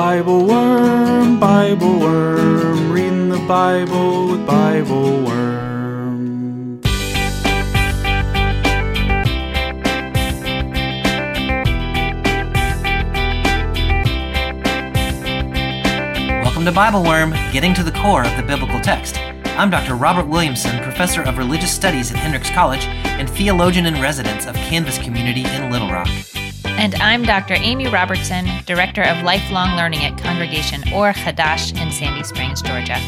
Bible Worm, Bible Worm, reading the Bible with Bible Worm. Welcome to Bible Worm, getting to the core of the biblical text. I'm Dr. Robert Williamson, professor of religious studies at Hendrix College and theologian in residence of Canvas Community in Little Rock. And I'm Dr. Amy Robertson, Director of Lifelong Learning at Congregation Or Hadash in Sandy Springs, Georgia.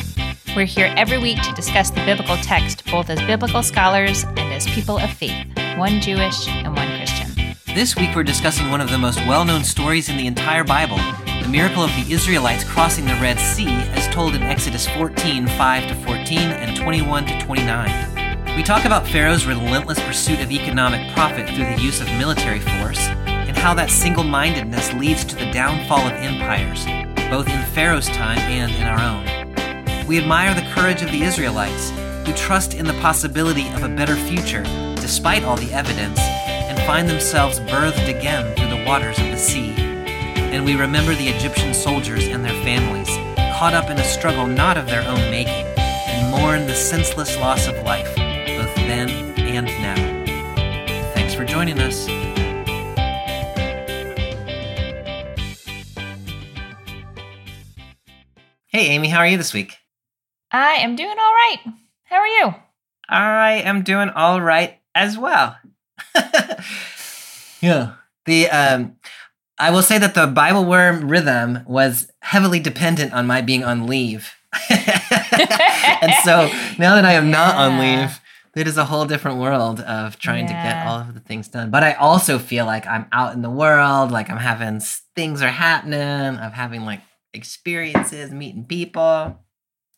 We're here every week to discuss the biblical text, both as biblical scholars and as people of faith, one Jewish and one Christian. This week we're discussing one of the most well known stories in the entire Bible the miracle of the Israelites crossing the Red Sea, as told in Exodus 14 5 to 14 and 21 to 29. We talk about Pharaoh's relentless pursuit of economic profit through the use of military force, how that single mindedness leads to the downfall of empires, both in Pharaoh's time and in our own. We admire the courage of the Israelites, who trust in the possibility of a better future despite all the evidence, and find themselves birthed again through the waters of the sea and we remember the Egyptian soldiers and their families, caught up in a struggle not of their own making, and mourn the senseless loss of life, both then and now. Thanks for joining us. Hey, Amy, how are you this week? I am doing all right. How are you? I am doing all right as well. yeah. The um I will say that the Bible worm rhythm was heavily dependent on my being on leave. and so now that I am not on leave, it is a whole different world of trying yeah. to get all of the things done. But I also feel like I'm out in the world, like I'm having things are happening, I'm having like experiences, meeting people.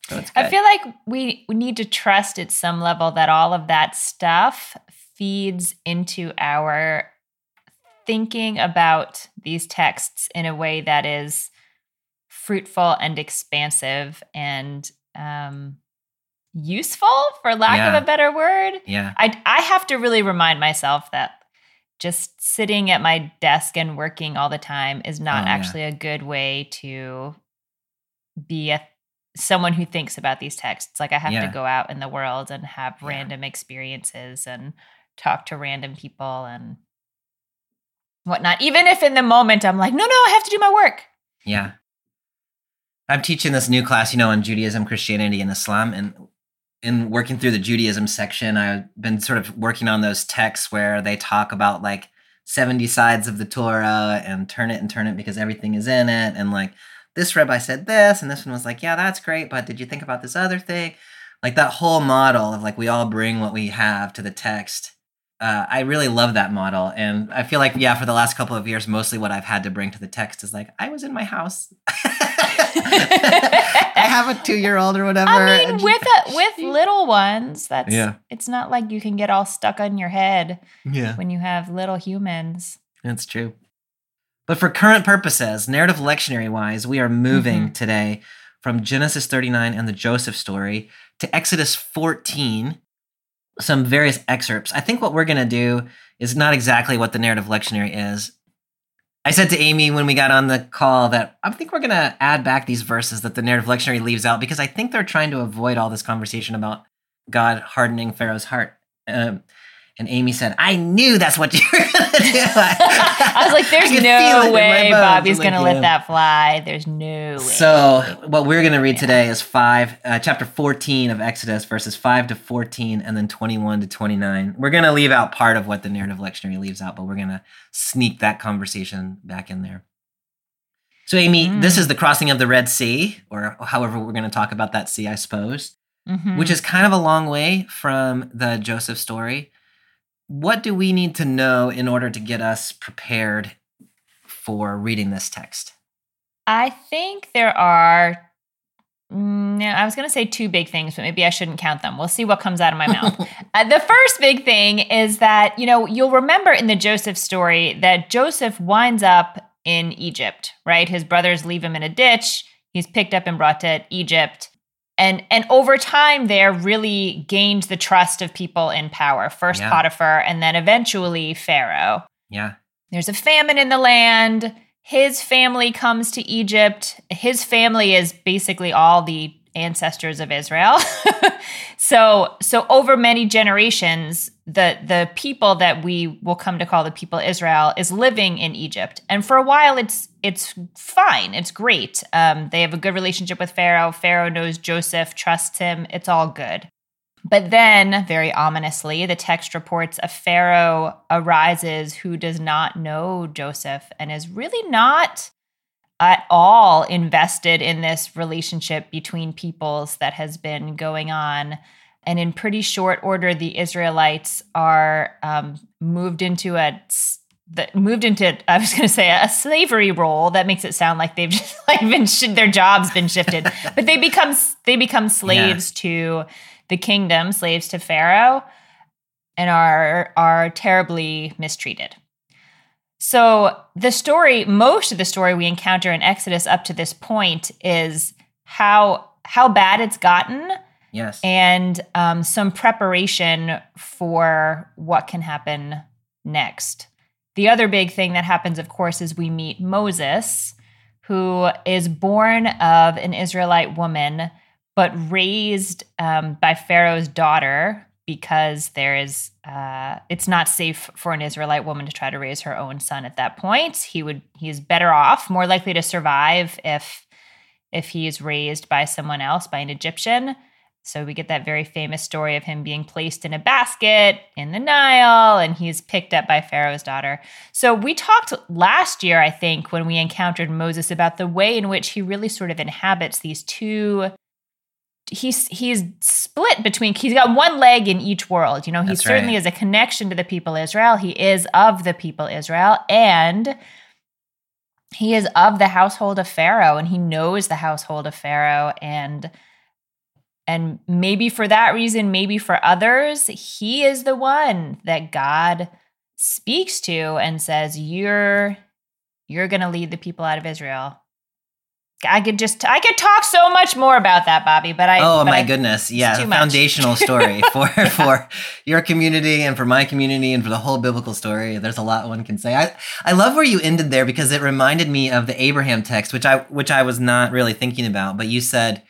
So I feel like we, we need to trust at some level that all of that stuff feeds into our thinking about these texts in a way that is fruitful and expansive and um, useful, for lack yeah. of a better word. Yeah. I, I have to really remind myself that just sitting at my desk and working all the time is not oh, actually yeah. a good way to be a someone who thinks about these texts. Like I have yeah. to go out in the world and have random experiences and talk to random people and whatnot. Even if in the moment I'm like, no, no, I have to do my work. Yeah. I'm teaching this new class, you know, on Judaism, Christianity, and Islam. And in working through the Judaism section, I've been sort of working on those texts where they talk about like 70 sides of the Torah and turn it and turn it because everything is in it. And like this rabbi said this, and this one was like, yeah, that's great, but did you think about this other thing? Like that whole model of like we all bring what we have to the text uh, I really love that model. And I feel like, yeah, for the last couple of years, mostly what I've had to bring to the text is like, I was in my house. I have a two year old or whatever. I mean, with a, with little ones, that's yeah. It's not like you can get all stuck on your head. Yeah. When you have little humans. That's true. But for current purposes, narrative lectionary wise, we are moving mm-hmm. today from Genesis 39 and the Joseph story to Exodus 14 some various excerpts. I think what we're going to do is not exactly what the narrative lectionary is. I said to Amy when we got on the call that I think we're going to add back these verses that the narrative lectionary leaves out because I think they're trying to avoid all this conversation about God hardening Pharaoh's heart. Um, and Amy said, I knew that's what you were going to do. I was like, there's no way Bobby's going to let that fly. There's no way. So, what we're going to read today is 5, uh, chapter 14 of Exodus, verses 5 to 14, and then 21 to 29. We're going to leave out part of what the narrative lectionary leaves out, but we're going to sneak that conversation back in there. So, Amy, mm. this is the crossing of the Red Sea, or however we're going to talk about that sea, I suppose, mm-hmm. which is kind of a long way from the Joseph story what do we need to know in order to get us prepared for reading this text? I think there are. No, mm, I was going to say two big things, but maybe I shouldn't count them. We'll see what comes out of my mouth. uh, the first big thing is that, you know, you'll remember in the Joseph story that Joseph winds up in Egypt, right? His brothers leave him in a ditch. He's picked up and brought to Egypt and and over time there really gained the trust of people in power first yeah. potiphar and then eventually pharaoh yeah there's a famine in the land his family comes to Egypt. His family is basically all the ancestors of Israel. so so over many generations, the the people that we will come to call the people Israel is living in Egypt, and for a while it's it's fine, it's great. Um, they have a good relationship with Pharaoh. Pharaoh knows Joseph, trusts him. It's all good. But then, very ominously, the text reports a Pharaoh arises who does not know Joseph and is really not at all invested in this relationship between peoples that has been going on. And in pretty short order, the Israelites are um, moved into a the, moved into I was going to say a slavery role. That makes it sound like they've just like been their jobs been shifted, but they become they become slaves yeah. to the kingdom, slaves to Pharaoh, and are are terribly mistreated. So the story, most of the story we encounter in Exodus up to this point is how how bad it's gotten. Yes. And um, some preparation for what can happen next. The other big thing that happens, of course, is we meet Moses, who is born of an Israelite woman but raised um, by Pharaoh's daughter because there is uh, it's not safe for an Israelite woman to try to raise her own son at that point. He would he's better off, more likely to survive if if he is raised by someone else, by an Egyptian. So we get that very famous story of him being placed in a basket in the Nile and he's picked up by Pharaoh's daughter. So we talked last year, I think, when we encountered Moses about the way in which he really sort of inhabits these two he's he's split between he's got one leg in each world you know he That's certainly right. has a connection to the people israel he is of the people israel and he is of the household of pharaoh and he knows the household of pharaoh and and maybe for that reason maybe for others he is the one that god speaks to and says you're you're going to lead the people out of israel I could just I could talk so much more about that, Bobby. But I oh but my I, goodness, yeah, a foundational story for yeah. for your community and for my community and for the whole biblical story. There's a lot one can say. I I love where you ended there because it reminded me of the Abraham text, which I which I was not really thinking about. But you said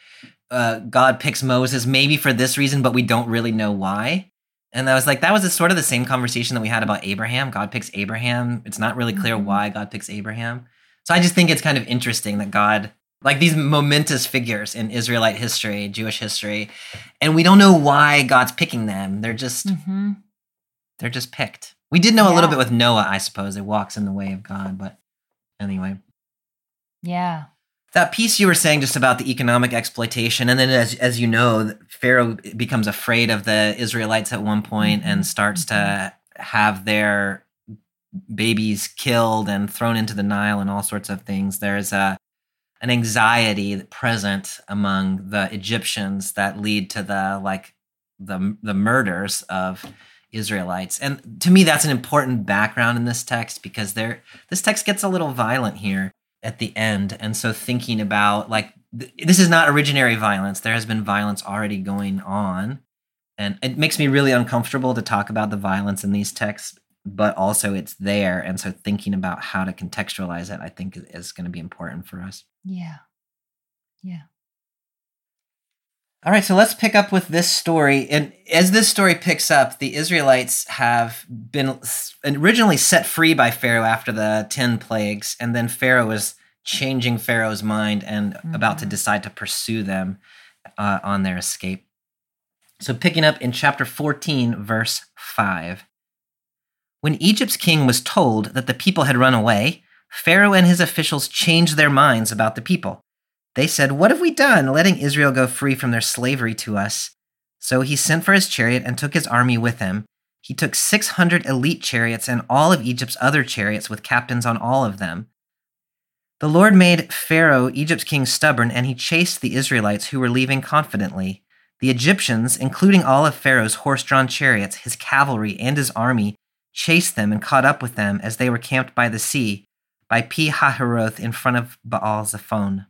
uh, God picks Moses maybe for this reason, but we don't really know why. And I was like, that was a, sort of the same conversation that we had about Abraham. God picks Abraham. It's not really clear mm-hmm. why God picks Abraham. So I just think it's kind of interesting that God, like these momentous figures in Israelite history, Jewish history, and we don't know why God's picking them. They're just, mm-hmm. they're just picked. We did know yeah. a little bit with Noah, I suppose. It walks in the way of God, but anyway. Yeah. That piece you were saying just about the economic exploitation, and then as as you know, Pharaoh becomes afraid of the Israelites at one point mm-hmm. and starts mm-hmm. to have their babies killed and thrown into the Nile and all sorts of things. There's a an anxiety present among the Egyptians that lead to the like the the murders of Israelites. And to me that's an important background in this text because there this text gets a little violent here at the end. And so thinking about like th- this is not originary violence. There has been violence already going on. And it makes me really uncomfortable to talk about the violence in these texts but also it's there. And so thinking about how to contextualize it, I think is going to be important for us. Yeah. Yeah. All right, so let's pick up with this story. And as this story picks up, the Israelites have been originally set free by Pharaoh after the 10 plagues, and then Pharaoh is changing Pharaoh's mind and mm-hmm. about to mm-hmm. decide to pursue them uh, on their escape. So, picking up in chapter 14, verse 5. When Egypt's king was told that the people had run away, Pharaoh and his officials changed their minds about the people. They said, What have we done, letting Israel go free from their slavery to us? So he sent for his chariot and took his army with him. He took 600 elite chariots and all of Egypt's other chariots with captains on all of them. The Lord made Pharaoh, Egypt's king, stubborn, and he chased the Israelites who were leaving confidently. The Egyptians, including all of Pharaoh's horse drawn chariots, his cavalry, and his army, chased them and caught up with them as they were camped by the sea, by Pi Hahiroth in front of Baal Zephon.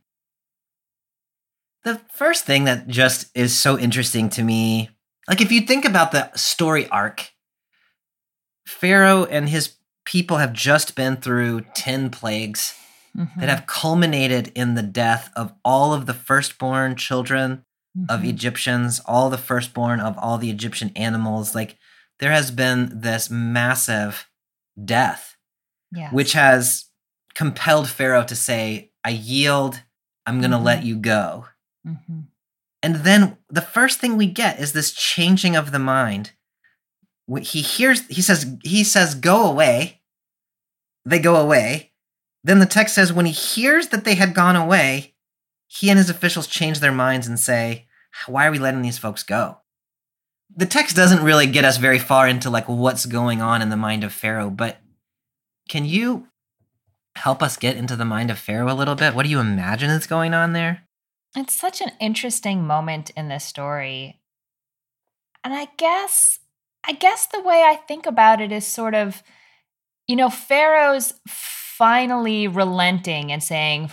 The first thing that just is so interesting to me, like if you think about the story arc, Pharaoh and his people have just been through 10 plagues. Mhm. that have culminated in the death of all of the firstborn children of Mhm. Egyptians, all the firstborn of all the Egyptian animals. Like there has been this massive death, Yes. which has compelled Pharaoh to say, I yield, I'm going to Mhm. let you go. Mhm. And then the first thing we get is this changing of the mind. He hears, he says, he says, go away. They go away. Then the text says, when he hears that they had gone away, he and his officials change their minds and say, why are we letting these folks go? The text doesn't really get us very far into like what's going on in the mind of Pharaoh, but can you help us get into the mind of Pharaoh a little bit? What do you imagine is going on there? It's such an interesting moment in this story. And I guess I guess the way I think about it is sort of you know Pharaoh's finally relenting and saying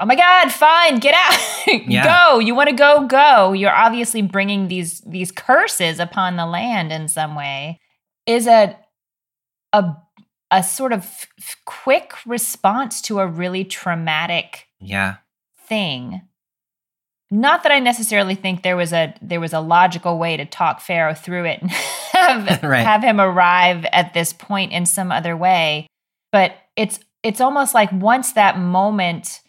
Oh my god, fine, get out. Yeah. go. You want to go, go. You're obviously bringing these these curses upon the land in some way. Is a a a sort of f- quick response to a really traumatic Yeah. thing not that i necessarily think there was a there was a logical way to talk pharaoh through it and have Right. have him arrive at this point in some other way but it's it's almost like once that moment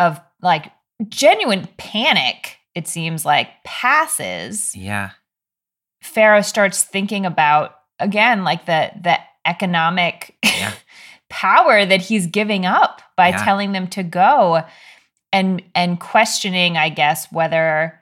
of like genuine panic it seems like passes Yeah. pharaoh starts thinking about again like the the economic Yeah. power that he's giving up by Yeah. telling them to go and and questioning i guess whether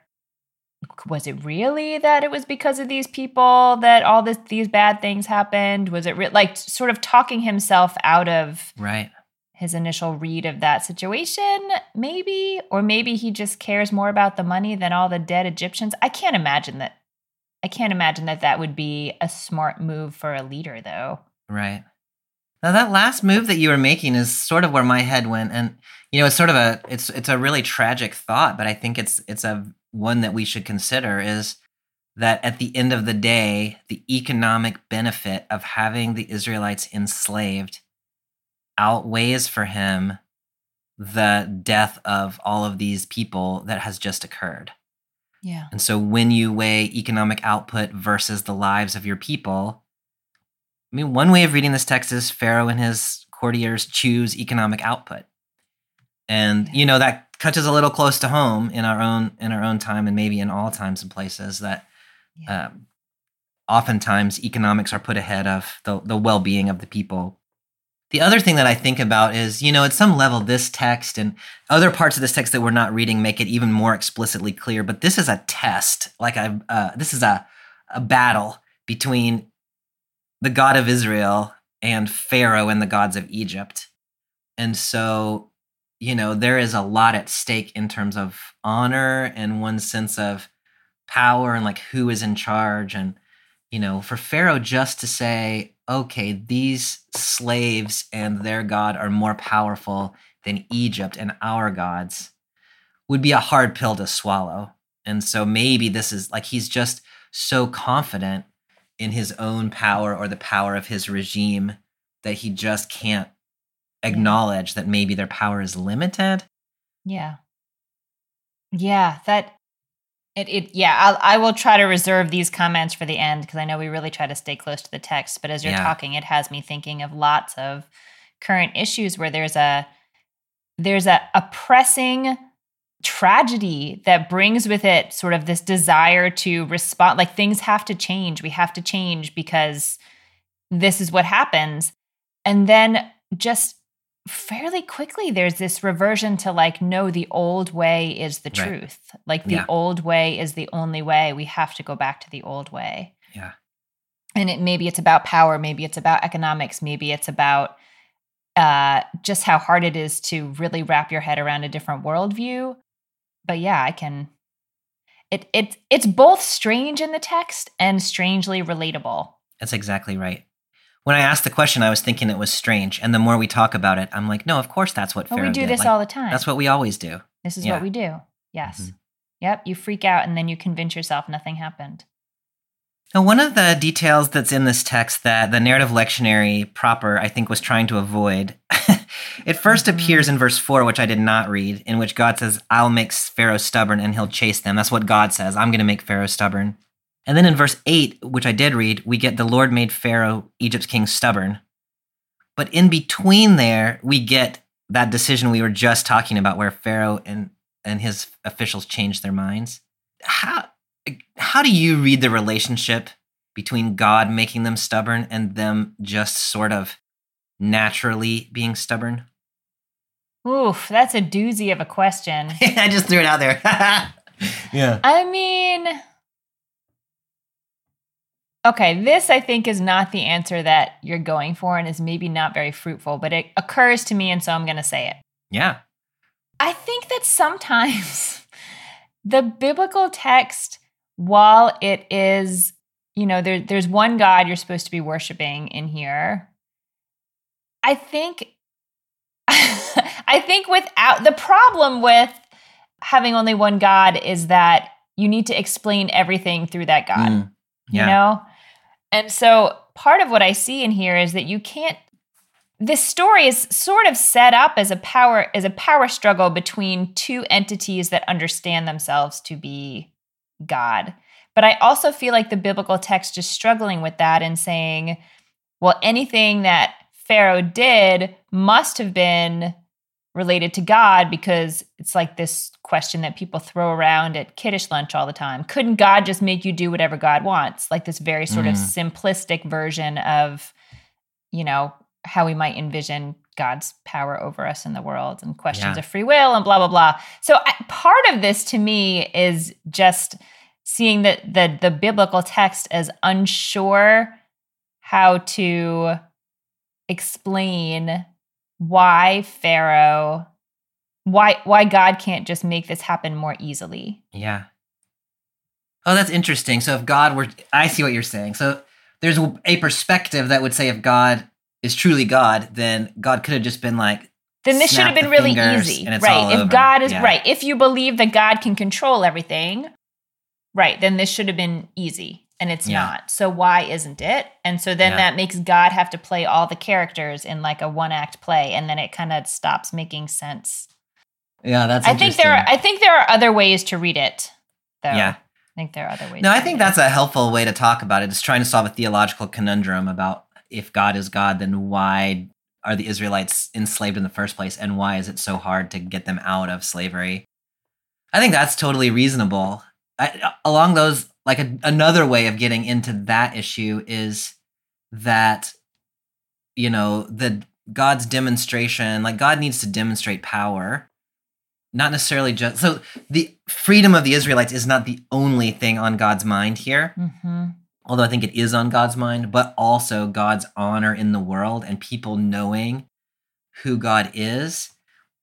was it really that it was because of these people that all this these bad things happened was it re- like sort of talking himself out of Right. His initial read of that situation maybe or maybe he just cares more about the money than all the dead egyptians i can't imagine that i can't imagine that that would be a smart move for a leader though Right. Now that last move that you were making is sort of where my head went, and you know, it's sort of a it's it's a really tragic thought, but I think it's it's a one that we should consider is that at the end of the day, the economic benefit of having the Israelites enslaved outweighs for him the death of all of these people that has just occurred. yeah And so when you weigh economic output versus the lives of your people, I mean, one way of reading this text is Pharaoh and his courtiers choose economic output. And Yeah. you know that touches a little close to home in our own in our own time and maybe in all times and places that yeah um, oftentimes economics are put ahead of the, the well-being of the people the other thing that i think about is you know at some level this text and other parts of this text that we're not reading make it even more explicitly clear but this is a test like a uh, this is a, a battle between the god of israel and pharaoh and the gods of egypt. And so you know there is a lot at stake in terms of honor and one sense of power and like who is in charge. And you know for pharaoh just to say okay these slaves and their god are more powerful than egypt and our gods would be a hard pill to swallow and so maybe this is like he's just so confident in his own power or the power of his regime that he just can't acknowledge that maybe their power is limited Yeah. Yeah, that it it yeah, I'll, I will try to reserve these comments for the end because I know we really try to stay close to the text, but as you're Yeah. talking it has me thinking of lots of current issues where there's a there's a, a pressing tragedy that brings with it sort of this desire to respond like things have to change. We have to change because this is what happens. And then just fairly quickly there's this reversion to like no the old way is the Right. truth like the Yeah. old way is the only way we have to go back to the old way Yeah. and it maybe it's about power maybe it's about economics maybe it's about uh just how hard it is to really wrap your head around a different worldview but yeah i can it it it's both strange in the text and strangely relatable That's exactly right. When I asked the question, I was thinking it was strange, and the more we talk about it, I'm like, no, of course that's what oh Pharaoh we do did. this Like, all the time That's what we always do. This is Yeah. what we do. Yes. Mhm. Yep. You freak out and then you convince yourself nothing happened. Now, one of the details that's in this text that the narrative lectionary proper, I think, was trying to avoid It 1st Mhm. appears in verse 4, which I did not read, in which God says, I'll make Pharaoh stubborn and he'll chase them. That's what God says. I'm going to make Pharaoh stubborn. And then in verse 8, which I did read, we get the Lord made Pharaoh, Egypt's king, stubborn. But in between there, we get that decision we were just talking about where Pharaoh and, and his officials changed their minds. How, how do you read the relationship between God making them stubborn and them just sort of naturally being stubborn? Oof, that's a doozy of a question. I just threw it out there. yeah. I mean, okay, this I think is not the answer that you're going for and is maybe not very fruitful, but it occurs to me, and so I'm going to say it. Yeah. I think that sometimes the biblical text, while it is, you know, there, there's one God you're supposed to be worshiping in here. I think, I think without the problem with having only one God is that you need to explain everything through that God Mm. Yeah. you know and so part of what i see in here is that you can't this story is sort of set up as a power as a power struggle between two entities that understand themselves to be god. But i also feel like the biblical text is struggling with that and saying well anything that pharaoh did must have been related to God because it's like this question that people throw around at kiddush lunch all the time. Couldn't God just make you do whatever God wants? Like this very sort of Mm. simplistic version of, you know, how we might envision God's power over us in the world and questions Yeah. of free will and blah blah blah. So I, part of this to me is just seeing the the the biblical text as unsure how to explain why Pharaoh why why God can't just make this happen more easily. Yeah. Oh, that's interesting. So if God were, I see what you're saying. So there's a perspective that would say if God is truly God, then God could have just been like, Then this should have been really easy. and it's all Right. If over. God is Yeah. right, if you believe that God can control everything, right, then this should have been easy. And it's Yeah. not. So why isn't it? And so then Yeah. that makes God have to play all the characters in like a one act play. And then it kind of stops making sense. yeah, that's. I think there are I think there are other ways to read it, though. Yeah. I think there are other ways No, I think it. that's a helpful way to talk about it. it. Is trying to solve a theological conundrum about if God is God, then why are the Israelites enslaved in the first place, and why is it so hard to get them out of slavery? I think that's totally reasonable. I, along those, like a, another way of getting into that issue is that you know the God's demonstration, like God needs to demonstrate power, not necessarily just so the freedom of the Israelites is not the only thing on God's mind here, Mhm. although I think it is on God's mind, but also God's honor in the world and people knowing who God is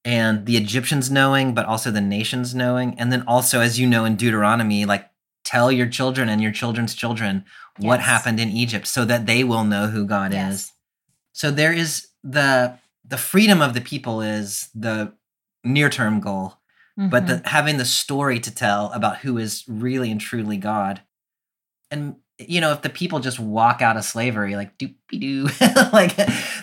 and the Egyptians knowing, but also the nations knowing. And then also, as you know in Deuteronomy, like tell your children and your children's children what happened in Egypt so that they will know who God Yes. is. So there is the the freedom of the people is the near term goal but Mhm. the, having the story to tell about who is really and truly God. And you know, if the people just walk out of slavery, like doopy doo, like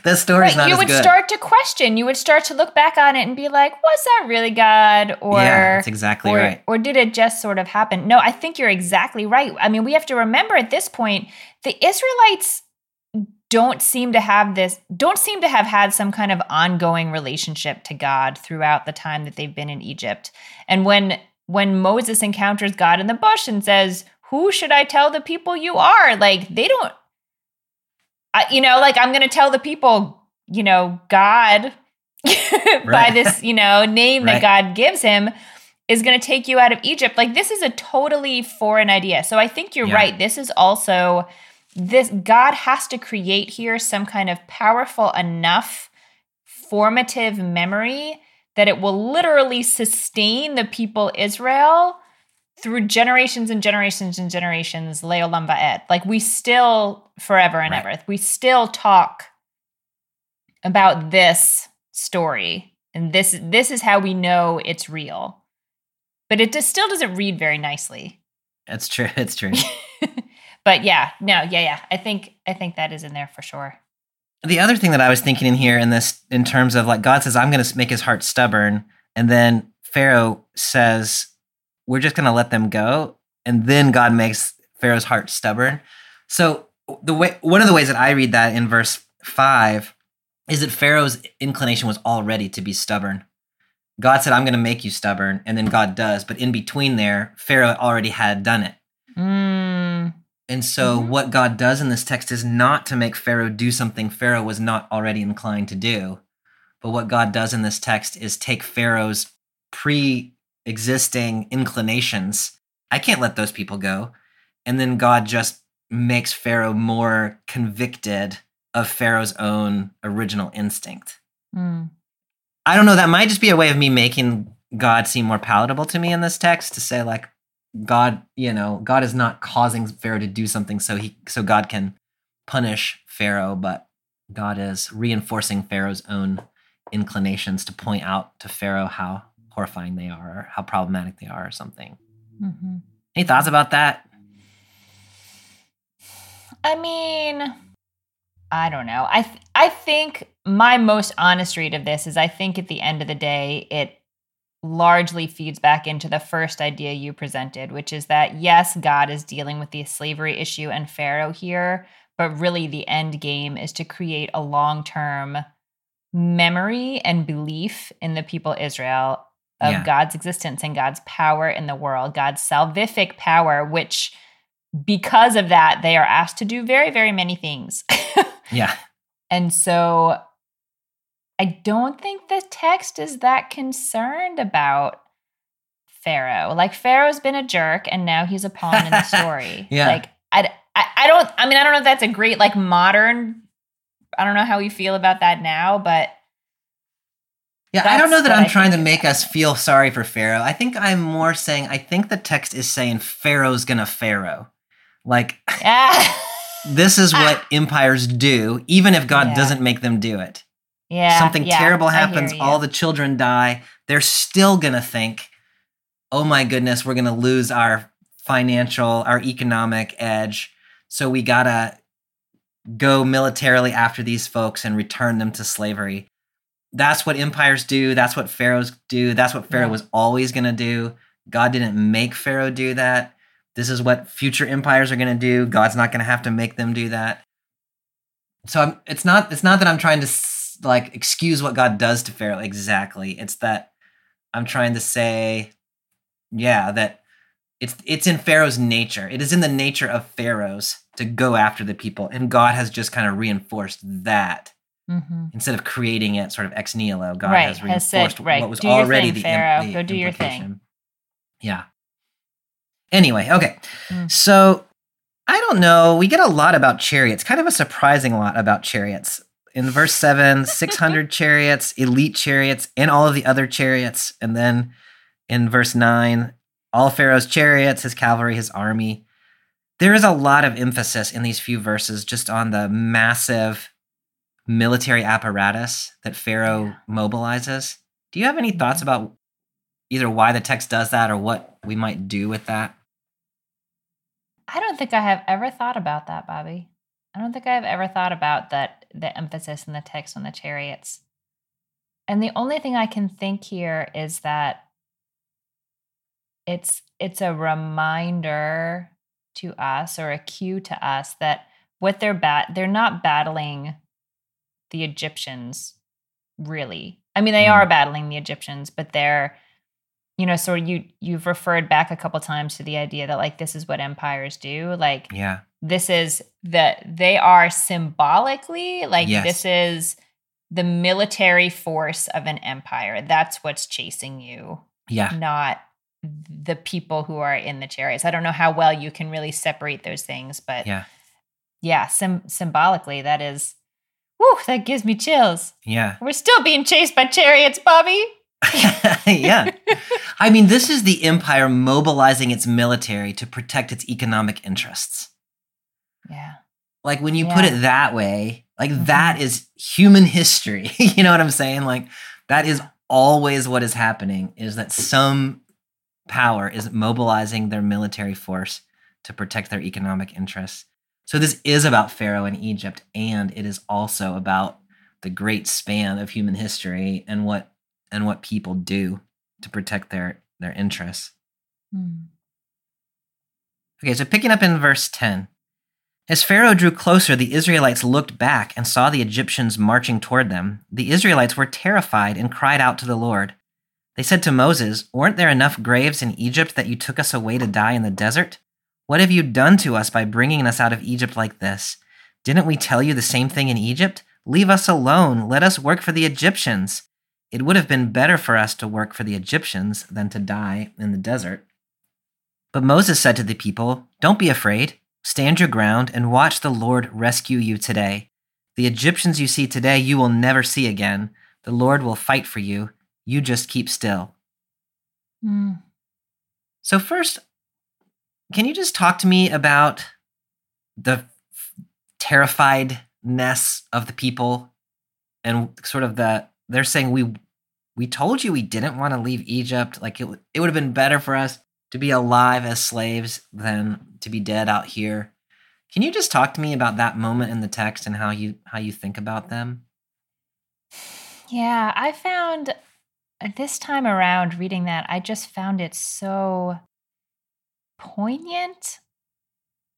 the story's Right, not you would good. start to question. You would start to look back on it and be like, "Was that really God?" Or, yeah, that's exactly or, right. or did it just sort of happen? No, I think you're exactly right. I mean, we have to remember at this point, the Israelites don't seem to have this, don't seem to have had some kind of ongoing relationship to God throughout the time that they've been in Egypt. And when when Moses encounters God in the bush and says, "Who should I tell the people you are?" Like they don't I, you know, like I'm going to tell the people, you know, God by this, you know, name that Right. God gives him is going to take you out of Egypt. Like this is a totally foreign idea. So I think you're Yeah. right. This is also this God has to create here some kind of powerful enough formative memory that it will literally sustain the people Israel through generations and generations and generations, Leolam Va'ed. Like we still, forever and Right. ever, we still talk about this story. And this this is how we know it's real. But it just still doesn't read very nicely. That's true. It's true. but yeah, no, yeah, yeah. I think I think that is in there for sure. the other thing that I was thinking in here in this, in terms of like God says, I'm going to make his heart stubborn. And then Pharaoh says, we're just going to let them go. And then God makes Pharaoh's heart stubborn. So the way, one of the ways that I read that in verse five is that Pharaoh's inclination was already to be stubborn. God said, I'm going to make you stubborn. And then God does. But in between there, Pharaoh already had done it. Mm, And so, Mhm. what God does in this text is not to make Pharaoh do something Pharaoh was not already inclined to do. But what God does in this text is take Pharaoh's pre existing inclinations. I can't let those people go. And then God just makes Pharaoh more convicted of Pharaoh's own original instinct. mm. I don't know. That might just be a way of me making God seem more palatable to me in this text to say, like, God, you know, God is not causing Pharaoh to do something so he so God can punish Pharaoh, but God is reinforcing Pharaoh's own inclinations to point out to Pharaoh how horrifying they are, or how problematic they are, or something. hmm Any thoughts about that? I mean, I don't know. I th- I think my most honest read of this is I think at the end of the day it largely feeds back into the first idea you presented, which is that yes, God is dealing with the slavery issue and Pharaoh here, but really the end game is to create a long-term memory and belief in the people Israel of Yeah. God's existence and God's power in the world, God's salvific power, which because of that, they are asked to do very, very many things. Yeah. and so I don't think the text is that concerned about Pharaoh. Like, Pharaoh's been a jerk and now he's a pawn in the story. Yeah. Like, I, I, I don't, I mean, I don't know if that's a great, like, modern, I don't know how we feel about that now, but Yeah, I don't know that I'm I trying to make us feel sorry for Pharaoh. I think I'm more saying I think the text is saying Pharaoh's gonna Pharaoh. Like yeah. this is what empires do, even if God Yeah. doesn't make them do it. Yeah. Something yeah, terrible happens, all the children die. They're still gonna think, oh my goodness, we're gonna lose our financial, our economic edge. So we gotta go militarily after these folks and return them to slavery. That's what empires do. That's what pharaohs do. That's what Pharaoh Yeah. was always going to do. God didn't make Pharaoh do that. This is what future empires are going to do. God's not going to have to make them do that. So I'm, it's not it's not that I'm trying to like excuse what God does to Pharaoh exactly. It's that I'm trying to say yeah, that it's it's in Pharaoh's nature. It is in the nature of pharaohs to go after the people, and God has just kind of reinforced that Mhm. instead of creating it sort of ex nihilo. God Right, has has said, reinforced right, what was do your already thing, the, Pharaoh, the go do your thing. Yeah. Anyway, okay, Mm. so I don't know. We get a lot about chariots, kind of a surprising lot about chariots. In verse 7, 600 chariots, elite chariots, and all of the other chariots. And then in verse 9, all Pharaoh's chariots, his cavalry, his army. There is a lot of emphasis in these few verses just on the massive military apparatus that Pharaoh Yeah. mobilizes. Do you have any thoughts mm-hmm. about either why the text does that or what we might do with that? I don't think I have ever thought about that, Bobby. I don't think I've ever thought about that the emphasis in the text on the chariots. And the only thing I can think here is that it's it's a reminder to us or a cue to us that what they're bat they're not battling the Egyptians really. I mean they Mm. are battling the Egyptians, but they're you know, so you you've referred back a couple times to the idea that like this is what empires do. Like Yeah. this is that they are symbolically like Yes. this is the military force of an empire. That's what's chasing you, Yeah. not the people who are in the chariots. I don't know how well you can really separate those things, but Yeah. yeah, sim- symbolically that is whew, that gives me chills. Yeah. We're still being chased by chariots, Bobby. yeah. I mean, this is the empire mobilizing its military to protect its economic interests. Yeah. Like when you put it that way, like Mhm. that is human history. you know what I'm saying? Like that is always what is happening is that some power is mobilizing their military force to protect their economic interests. So this is about Pharaoh and Egypt, and it is also about the great span of human history and what and what people do to protect their their interests. Mm. Okay, so picking up in verse 10. As Pharaoh drew closer, the Israelites looked back and saw the Egyptians marching toward them. The Israelites were terrified and cried out to the Lord. They said to Moses, Weren't there enough graves in Egypt that you took us away to die in the desert? What have you done to us by bringing us out of Egypt like this? Didn't we tell you the same thing in Egypt? Leave us alone. Let us work for the Egyptians. It would have been better for us to work for the Egyptians than to die in the desert. But Moses said to the people, Don't be afraid. Stand your ground and watch the Lord rescue you today. The Egyptians you see today, you will never see again. The Lord will fight for you. You just keep still. Mm. So, first, can you just talk to me about the terrifiedness of the people and sort of the they're saying we we told you we didn't want to leave Egypt like it it would have been better for us to be alive as slaves than to be dead out here. Can you just talk to me about that moment in the text and how you how you think about them? Yeah, I found this time around reading that, I just found it so poignant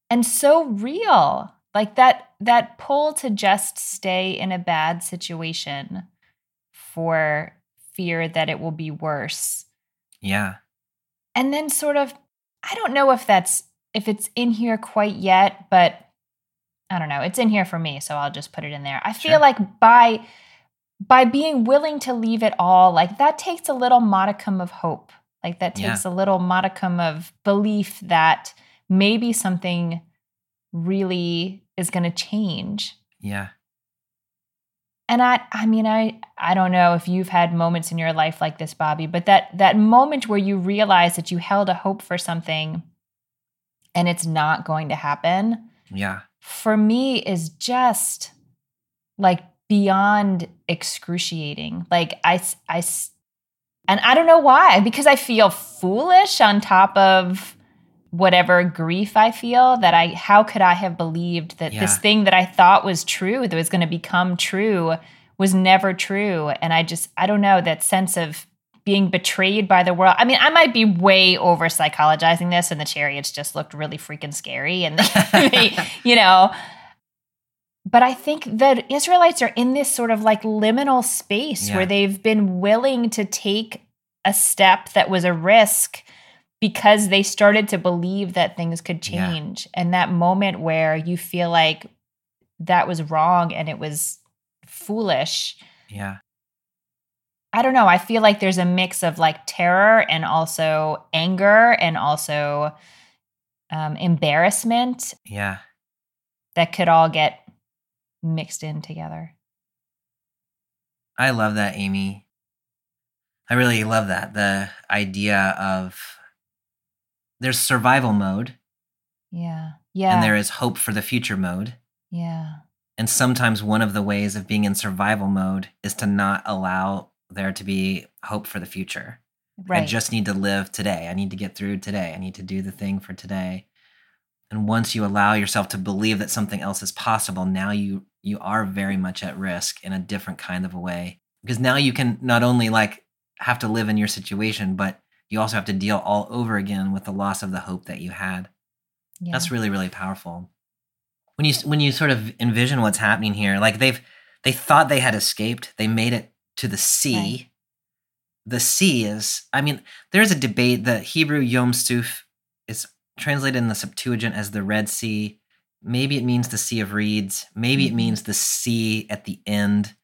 and so real. Like that that pull to just stay in a bad situation for fear that it will be worse. Yeah. And then sort of I don't know if that's if it's in here quite yet, but I don't know. It's in here for me, so I'll just put it in there. I feel Sure. like by by being willing to leave it all, like that takes a little modicum of hope. Like that Yeah. takes a little modicum of belief that maybe something really is going to change. Yeah. And I I mean I I don't know if you've had moments in your life like this Bobby, but that that moment where you realize that you held a hope for something and it's not going to happen Yeah. for me is just like beyond excruciating. Like I, I, and I don't know why, because I feel foolish on top of whatever grief I feel that I, how could I have believed that this thing that I thought was true, that was going to become true, was never true. And I just, I don't know, that sense of being betrayed by the world. I mean, I might be way over psychologizing this, and the chariots just looked really freaking scary. And, they, you know, but I think that Israelites are in this sort of like liminal space Yeah. where they've been willing to take a step that was a risk because they started to believe that things could Yeah. change. And that moment where you feel like that was wrong and it was foolish. Yeah. I don't know. I feel like there's a mix of like terror and also anger and also um, embarrassment Yeah. that could all get mixed in together. I love that, Amy. I really love that. The idea of there's survival mode Yeah. Yeah. and there is hope for the future mode. yeah. And sometimes one of the ways of being in survival mode is to not allow there to be hope for the future. Right. I just need to live today. I need to get through today. I need to do the thing for today. And once you allow yourself to believe that something else is possible, now you you are very much at risk in a different kind of a way. Because now you can not only like have to live in your situation, but you also have to deal all over again with the loss of the hope that you had. yeah. That's really really powerful. When you when you sort of envision what's happening here, like they've they thought they had escaped, they made it to the sea. Right. The sea is, I mean, there's a debate. The Hebrew Yam Suf is translated in the Septuagint as the Red Sea. Maybe it means the Sea of Reeds. Maybe it Mhm. means the sea at the end,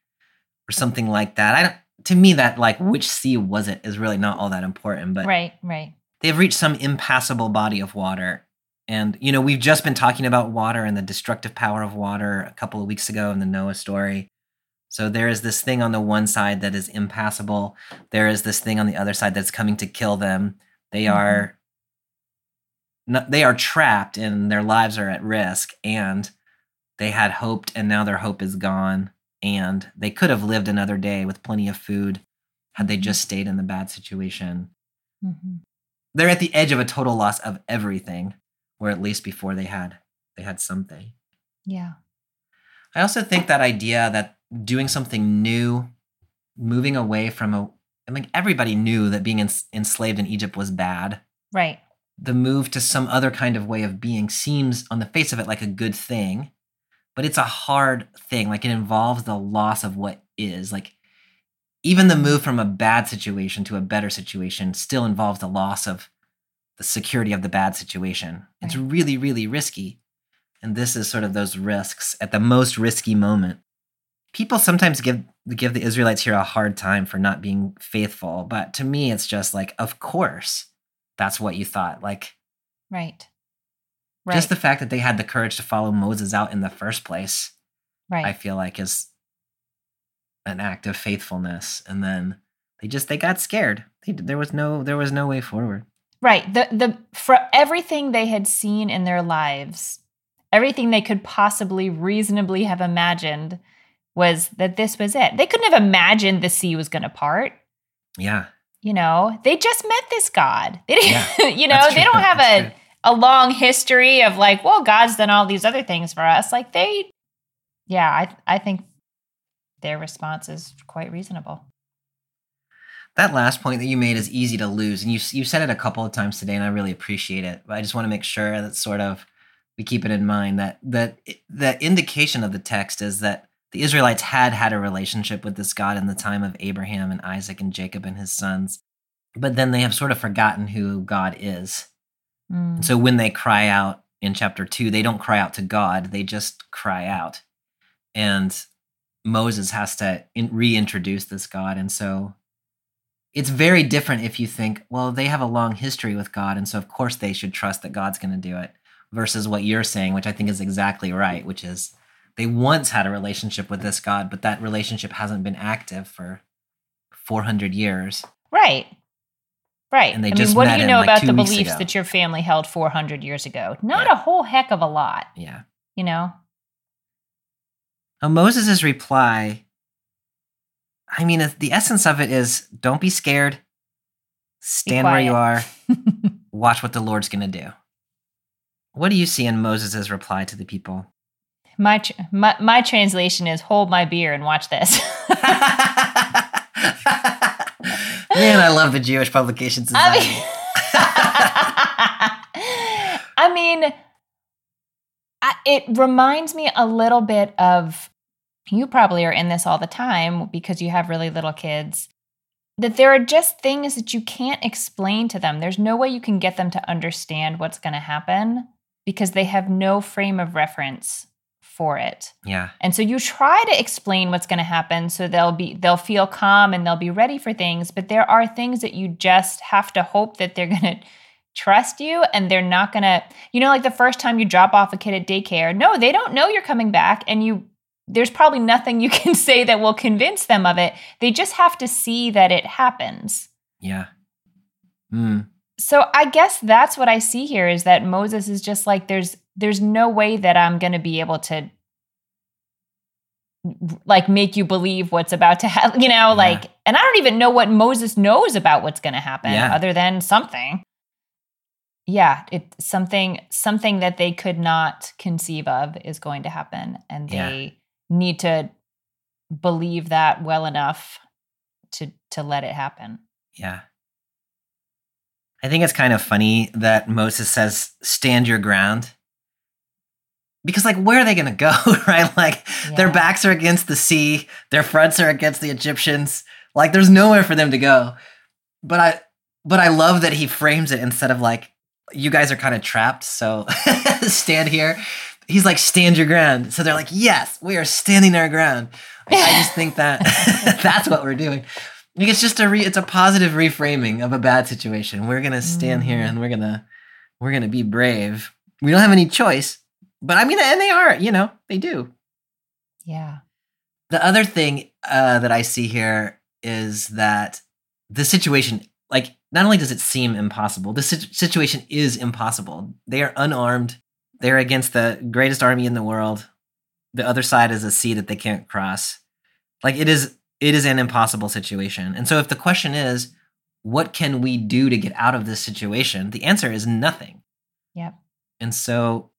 or something like that. I don't. To me, that like which sea was it is really not all that important. But right. Right. they've reached some impassable body of water. And, you know, we've just been talking about water and the destructive power of water a couple of weeks ago in the Noah story. So there is this thing on the one side that is impassable. There is this thing on the other side that's coming to kill them. They Mhm. are they are trapped and their lives are at risk and they had hoped and now their hope is gone and they could have lived another day with plenty of food had they just stayed in the bad situation Mhm. they're at the edge of a total loss of everything, or at least before they had they had something. Yeah. I also think that idea that doing something new, moving away from a, I mean, everybody knew that being ens- enslaved in Egypt was bad. Right. The move to some other kind of way of being seems, on the face of it, like a good thing, but it's a hard thing. Like it involves the loss of what is. Like even the move from a bad situation to a better situation still involves the loss of the security of the bad situation. It's really, really risky. And this is sort of those risks at the most risky moment. People sometimes give give the Israelites here a hard time for not being faithful, but to me it's just like of course that's what you thought. Like Right. Right. just the fact that they had the courage to follow Moses out in the first place, right. I feel like is an act of faithfulness. And then they just they got scared. They, there was no there was no way forward. Right. The the for everything they had seen in their lives, everything they could possibly reasonably have imagined was that this was it. They couldn't have imagined the sea was going to part. Yeah, You know, they just met this God. They didn't, Yeah, you know, they don't have a true. a long history of like, well, God's done all these other things for us. Like they, yeah, I I think their response is quite reasonable. that last point that you made is easy to lose, and you you said it a couple of times today, and I really appreciate it. But I just want to make sure that sort of we keep it in mind that that the indication of the text is that the Israelites had had a relationship with this God in the time of Abraham and Isaac and Jacob and his sons, but then they have sort of forgotten who God is. Mm, And so when they cry out in chapter two, they don't cry out to God, they just cry out. And Moses has to in- reintroduce this God. And so it's very different if you think, well, they have a long history with God. And so, of course, they should trust that God's going to do it, versus what you're saying, which I think is exactly right, which is they once had a relationship with this God, but that relationship hasn't been active for 400 years. Right. Right. And they I just mean, what do you know like, about the beliefs ago. that your family held 400 years ago? Not Yeah. a whole heck of a lot, Yeah. you know? Now, Moses' reply, I mean, the essence of it is don't be scared, stand where you are, watch what the Lord's going to do. What do you see in Moses' reply to the people? My, tr- my my translation is hold my beer and watch this. Man, I love the Jewish Publication I mean, I mean, I, it reminds me a little bit of you probably are in this all the time because you have really little kids. That there are just things that you can't explain to them. There's no way you can get them to understand what's going to happen because they have no frame of reference for it. yeah, And so you try to explain what's going to happen so they'll be they'll feel calm and they'll be ready for things, but there are things that you just have to hope that they're going to trust you and they're not going to you know like the first time you drop off a kid at daycare, no, they don't know you're coming back and you there's probably nothing you can say that will convince them of it. They just have to see that it happens. yeah. Mm, So I guess that's what I see here is that Moses is just like there's there's no way that I'm going to be able to like make you believe what's about to happen, you know, like and I don't even know what Moses knows about what's going to happen Yeah. other than something. Yeah, it something something that they could not conceive of is going to happen and Yeah. they need to believe that well enough to to let it happen. yeah. I think it's kind of funny that Moses says, stand your ground. Because, like, where are they going to go, right? Like, their backs are against the sea, their fronts are against the Egyptians. Like, there's nowhere for them to go. But I, but I love that he frames it instead of like, you guys are kind of trapped, so stand here. He's like, stand your ground. So they're like, yes, we are standing our ground. Like, I just think that that's what we're doing. Like, It's just a re- it's a positive reframing of a bad situation. We're gonna stand here Mhm. and we're gonna we're gonna be brave. We don't have any choice, but I mean, and they are, you know, they do. Yeah. The other thing uh, that I see here is that the situation, like, not only does it seem impossible, the sit- situation is impossible. They are unarmed. They're against the greatest army in the world. The other side is a sea that they can't cross. Like, it is, it is an impossible situation. And so, if the question is, what can we do to get out of this situation? The answer is nothing. Yep. And so,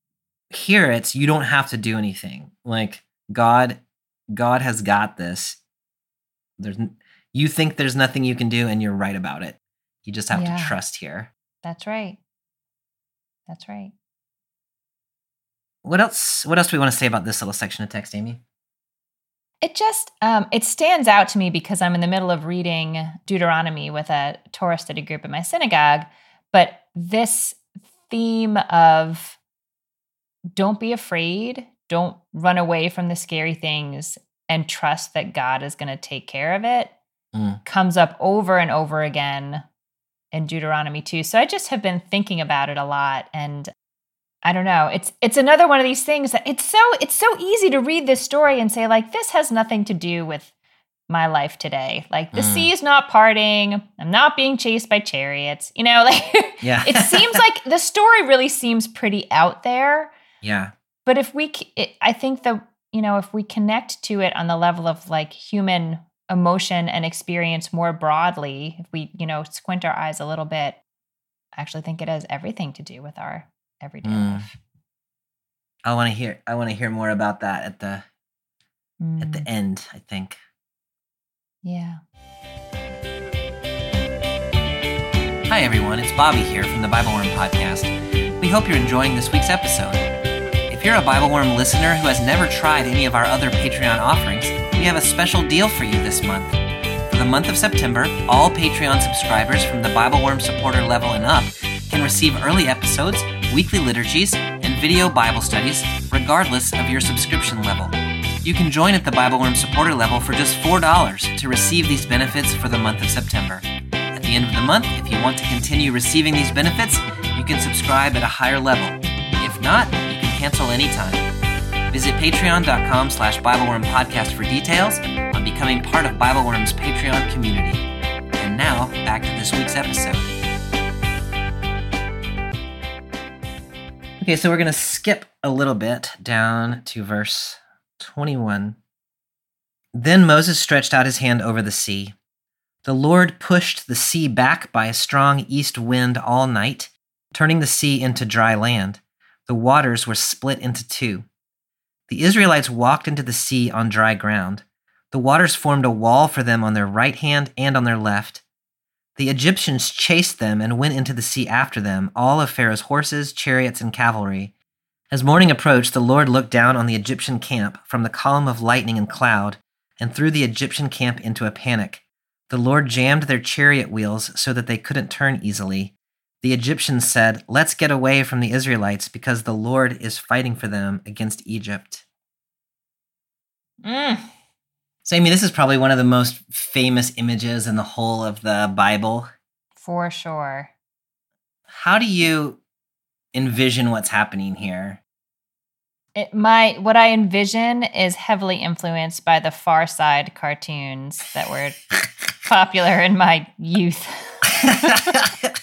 here it's you don't have to do anything. Like God God has got this. There's you think there's nothing you can do and you're right about it. You just have Yeah. to trust here. That's right. That's right. What else what else do we want to say about this little section of text, Amy? It just um, it stands out to me because I'm in the middle of reading Deuteronomy with a Torah study group at my synagogue. But this theme of don't be afraid, don't run away from the scary things, and trust that God is going to take care of it Mm. comes up over and over again in Deuteronomy 2. So I just have been thinking about it a lot and I don't know. It's it's another one of these things that it's so it's so easy to read this story and say like this has nothing to do with my life today. Like the Mm. sea is not parting. I'm not being chased by chariots. You know, like Yeah. it seems like the story really seems pretty out there yeah. but if we it, i think the you know if we connect to it on the level of like human emotion and experience more broadly if we you know squint our eyes a little bit i actually think it has everything to do with our everyday Mm. life I want to hear I want to hear more about that at the at the Mm, end, I think. yeah Hi, everyone. It's Bobby here from the Bible Worm Podcast. We hope you're enjoying this week's episode. If you're a Bible Worm listener who has never tried any of our other Patreon offerings, we have a special deal for you this month. For the month of September, all Patreon subscribers from the Bible Worm supporter level and up can receive early episodes, weekly liturgies, and video Bible studies, regardless of your subscription level. You can join at the Bible Worm supporter level for just $4 to receive these benefits for the month of September. At the end of the month, if you want to continue receiving these benefits, you can subscribe at a higher level. If not, cancel anytime. Visit patreon.com slash Bibleworm podcast for details on becoming part of Bibleworm's Patreon community. And now, back to this week's episode. Okay, so we're going to skip a little bit down to verse 21. Then Moses stretched out his hand over the sea. The Lord pushed the sea back by a strong east wind all night, turning the sea into dry land. The waters were split into two. The Israelites walked into the sea on dry ground. The waters formed a wall for them on their right hand and on their left. The Egyptians chased them and went into the sea after them, all of Pharaoh's horses, chariots, and cavalry. As morning approached, the Lord looked down on the Egyptian camp from the column of lightning and cloud and threw the Egyptian camp into a panic. The Lord jammed their chariot wheels so that they couldn't turn easily. The Egyptians said, Let's get away from the Israelites because the Lord is fighting for them against Egypt. Mm, So, Amy, this is probably one of the most famous images in the whole of the Bible. for sure How do you envision what's happening here? it, my what i envision is heavily influenced by the far side cartoons that were popular in my youth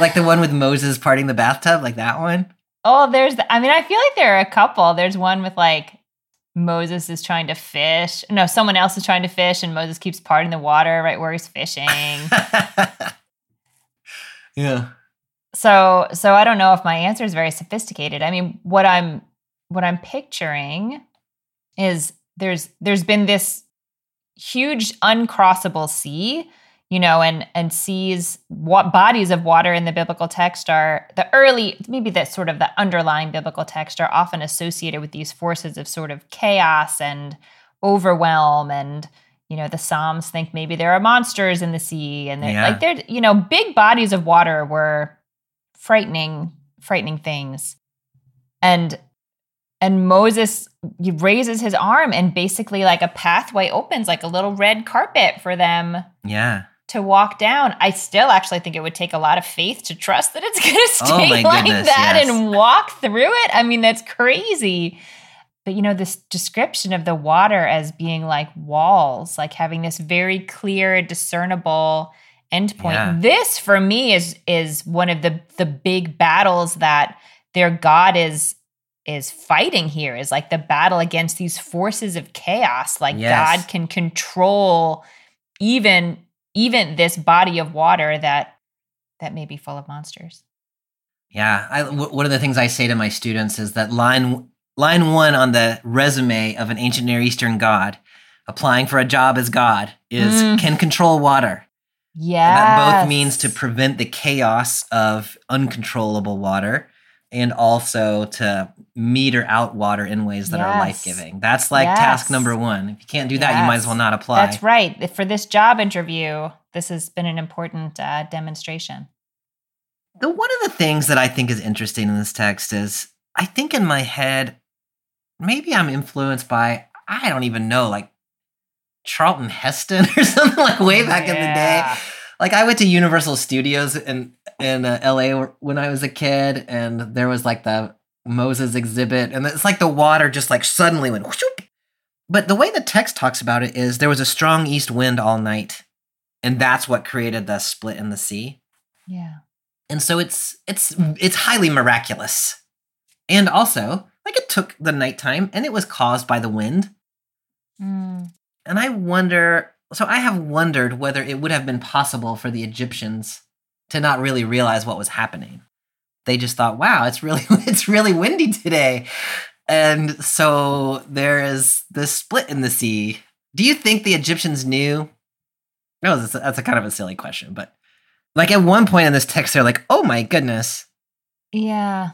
like the one with Moses parting the bathtub, like that one? Oh, there's. The, I mean, I feel like there are a couple. There's one with like Moses is trying to fish. No, someone else is trying to fish, and Moses keeps parting the water right where he's fishing. yeah. so, so I don't know if my answer is very sophisticated. I mean, what I'm what I'm picturing is there's there's been this huge uncrossable sea you know and and seas what bodies of water in the biblical text are the early maybe the sort of the underlying biblical text are often associated with these forces of sort of chaos and overwhelm and you know the psalms think maybe there are monsters in the sea and they're Yeah. like they're you know big bodies of water were frightening frightening things and and Moses raises his arm and basically like a pathway opens like a little red carpet for them Yeah. To walk down. I still actually think it would take a lot of faith to trust that it's going to Oh stay my like goodness, that yes. and walk through it. I mean, that's crazy. But you know, this description of the water as being like walls, like having this very clear, discernible endpoint. Yeah. This for me is is one of the the big battles that their God is is fighting here is like the battle against these forces of chaos. Like Yes. God can control even even this body of water that that may be full of monsters. Yeah, I, w- one of the things I say to my students is that line line one on the resume of an ancient Near Eastern god applying for a job as god is Mm. can control water. Yeah. That both means to prevent the chaos of uncontrollable water and also to meter out water in ways that are life giving. That's like task number one. If you can't do that, you might as well not apply. That's right. For this job interview, this has been an important uh, demonstration. The one of the things that I think is interesting in this text is I think in my head, maybe I'm influenced by I don't even know, like Charlton Heston or something like way back in the day. Like I went to Universal Studios in in uh, LA when I was a kid, and there was like the Moses exhibit, and it's like the water just like suddenly went. whoop. But the way the text talks about it is there was a strong east wind all night, and that's what created the split in the sea. Yeah. And so it's it's it's highly miraculous. And also, like it took the nighttime and it was caused by the wind. Mm. And I wonder so I have wondered whether it would have been possible for the Egyptians to not really realize what was happening. They just thought, "Wow, it's really it's really windy today." And so there is this split in the sea. Do you think the Egyptians knew? No, that's a, that's a kind of a silly question, but like at one point in this text, they're like, "Oh my goodness!" Yeah.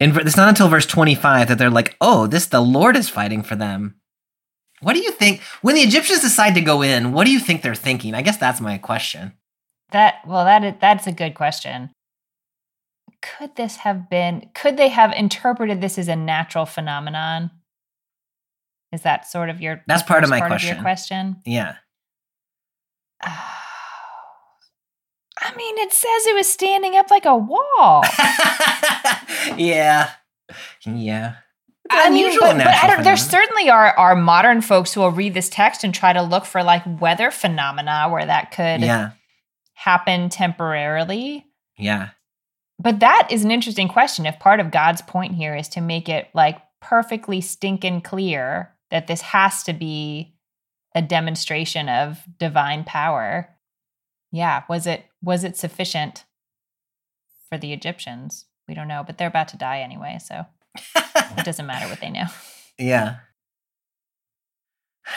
And it's not until verse 25 that they're like, oh, this, the Lord is fighting for them. What do you think? When the Egyptians decide to go in, what do you think they're thinking? I guess that's my question. That well, that is, that's a good question. Could this have been? Could they have interpreted this as a natural phenomenon? Is that sort of your? That's part of my your question. question. Yeah. Ah. I mean, it says it was standing up like a wall. yeah. Yeah. It's I mean, unusual but, but I don't. There certainly are are modern folks who will read this text and try to look for like weather phenomena where that could Yeah. Happen temporarily. Yeah. But that is an interesting question. If part of God's point here is to make it like perfectly stinking clear that this has to be a demonstration of divine power, yeah, was it was it sufficient for the Egyptians? We don't know, but they're about to die anyway, so it doesn't matter what they know. Yeah.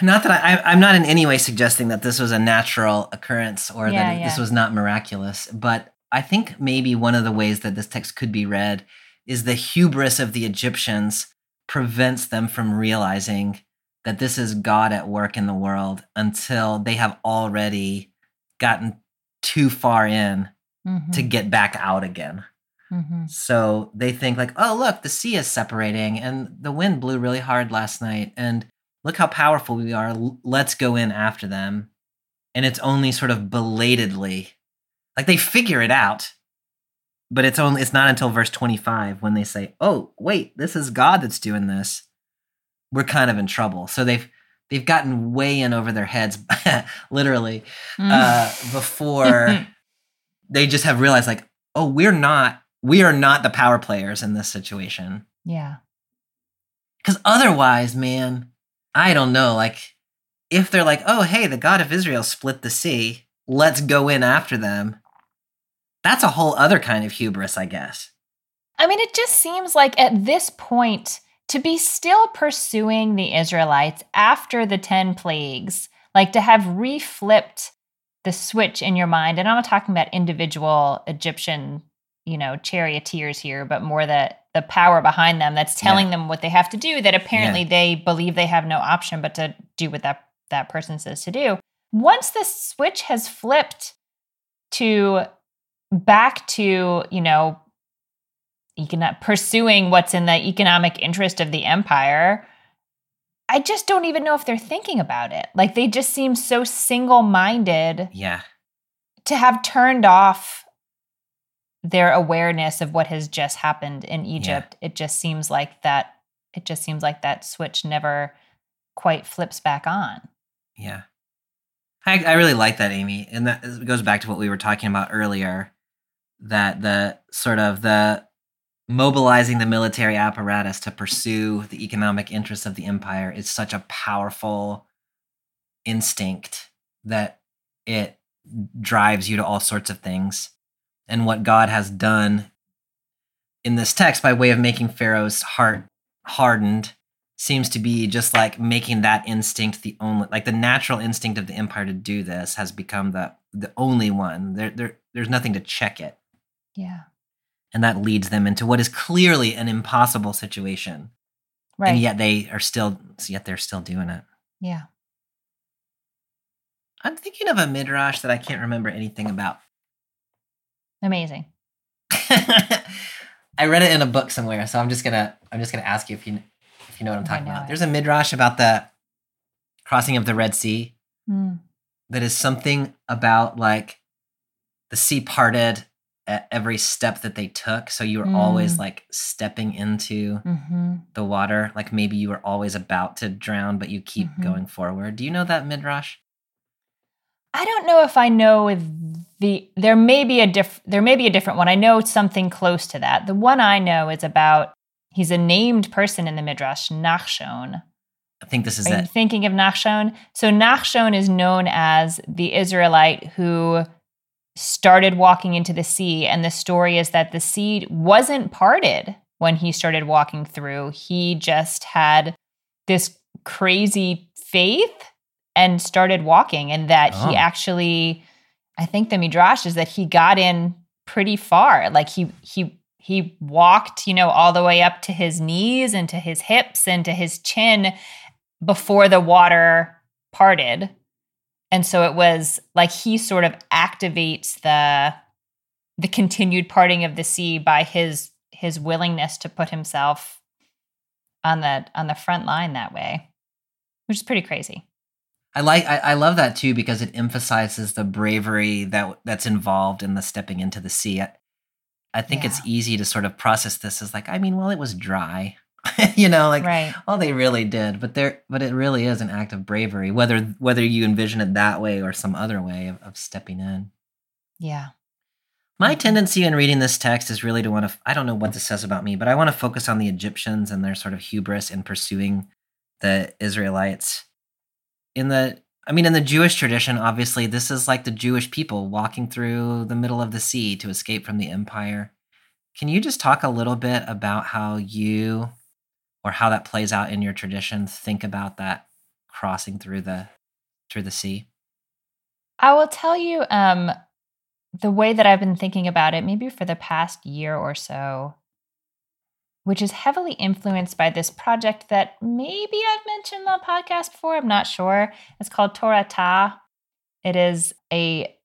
Not that I, I'm not in any way suggesting that this was a natural occurrence or Yeah, that it- this was not miraculous, but I think maybe one of the ways that this text could be read is the hubris of the Egyptians prevents them from realizing that this is God at work in the world until they have already gotten too far in Mhm, to get back out again. mhm. So they think like, oh look, the sea is separating, and the wind blew really hard last night, and look how powerful we are. Let's go in after them. And it's only sort of belatedly, like they figure it out, but it's only it's not until verse twenty five when they say, oh wait, this is God that's doing this. We're kind of in trouble. So they've they've gotten way in over their heads, literally, uh, before they just have realized like oh we're not we are not the power players in this situation yeah. because otherwise man i don't know like if they're like oh hey the god of israel split the sea let's go in after them that's a whole other kind of hubris i guess I mean, it just seems like at this point, to be still pursuing the Israelites after the 10 plagues, like to have reflipped the switch in your mind. And I'm not talking about individual Egyptian, you know, charioteers here, but more the the power behind them that's telling them what they have to do that apparently they believe they have no option but to do what that that person says to do. Once the switch has flipped to back to, you know, econo- pursuing what's in the economic interest of the empire i just don't even know if they're thinking about it. Like they just seem so single-minded yeah. to have turned off their awareness of what has just happened in egypt it just seems like that it just seems like that switch never quite flips back on. Yeah. I, I really like that amy and that goes back to what we were talking about earlier that the sort of the mobilizing the military apparatus to pursue the economic interests of the empire is such a powerful instinct that it drives you to all sorts of things and what god has done in this text by way of making Pharaoh's heart hardened seems to be just like making that instinct the only like the natural instinct of the empire to do this has become the the only one. There there there's nothing to check it. Yeah. And that leads them into what is clearly an impossible situation. Right. And yet they are still yet they're still doing it. yeah. I'm thinking of a midrash that I can't remember anything about. Amazing. I read it in a book somewhere, so I'm just gonna I'm just gonna ask you if you if you know what I'm talking about. it. There's a midrash about the crossing of the Red Sea Mm. that is something about like the sea parted at every step that they took, so you were always Mm. like stepping into hmm the water, like maybe you were always about to drown, but you keep Mhm. going forward. Do you know that midrash? I don't know if I know the there may be a diff there may be a different one. I know something close to that. The one I know is about he's a named person in the Midrash, Nachshon. I think this is Are thinking of Nachshon? So Nachshon is known as the Israelite who started walking into the sea, and the story is that the sea wasn't parted when he started walking through. He just had this crazy faith and started walking, and that Oh. he actually, I think the midrash is that he got in pretty far. Like he he he walked, you know, all the way up to his knees and to his hips and to his chin before the water parted. And so it was like he sort of activates the the continued parting of the sea by his his willingness to put himself on the on the front line that way, which is pretty crazy. I like I, I love that too because it emphasizes the bravery that that's involved in the stepping into the sea. I, I think it's easy to sort of process this as like, I mean, well, it was dry. you know, like right. oh they really did. But there but it really is an act of bravery, whether whether you envision it that way or some other way of, of stepping in. Yeah. My Mhm. tendency in reading this text is really to want to, I don't know what this says about me, but I want to focus on the Egyptians and their sort of hubris in pursuing the Israelites. In the, I mean, in the Jewish tradition, obviously, this is like the Jewish people walking through the middle of the sea to escape from the empire. Can you just talk a little bit about how you or how that plays out in your tradition think about that crossing through the through the sea? I will tell you um, the way that I've been thinking about it, maybe for the past year or so, which is heavily influenced by this project that maybe I've mentioned on the podcast before. I'm not sure. It's called Torah Ta. It is a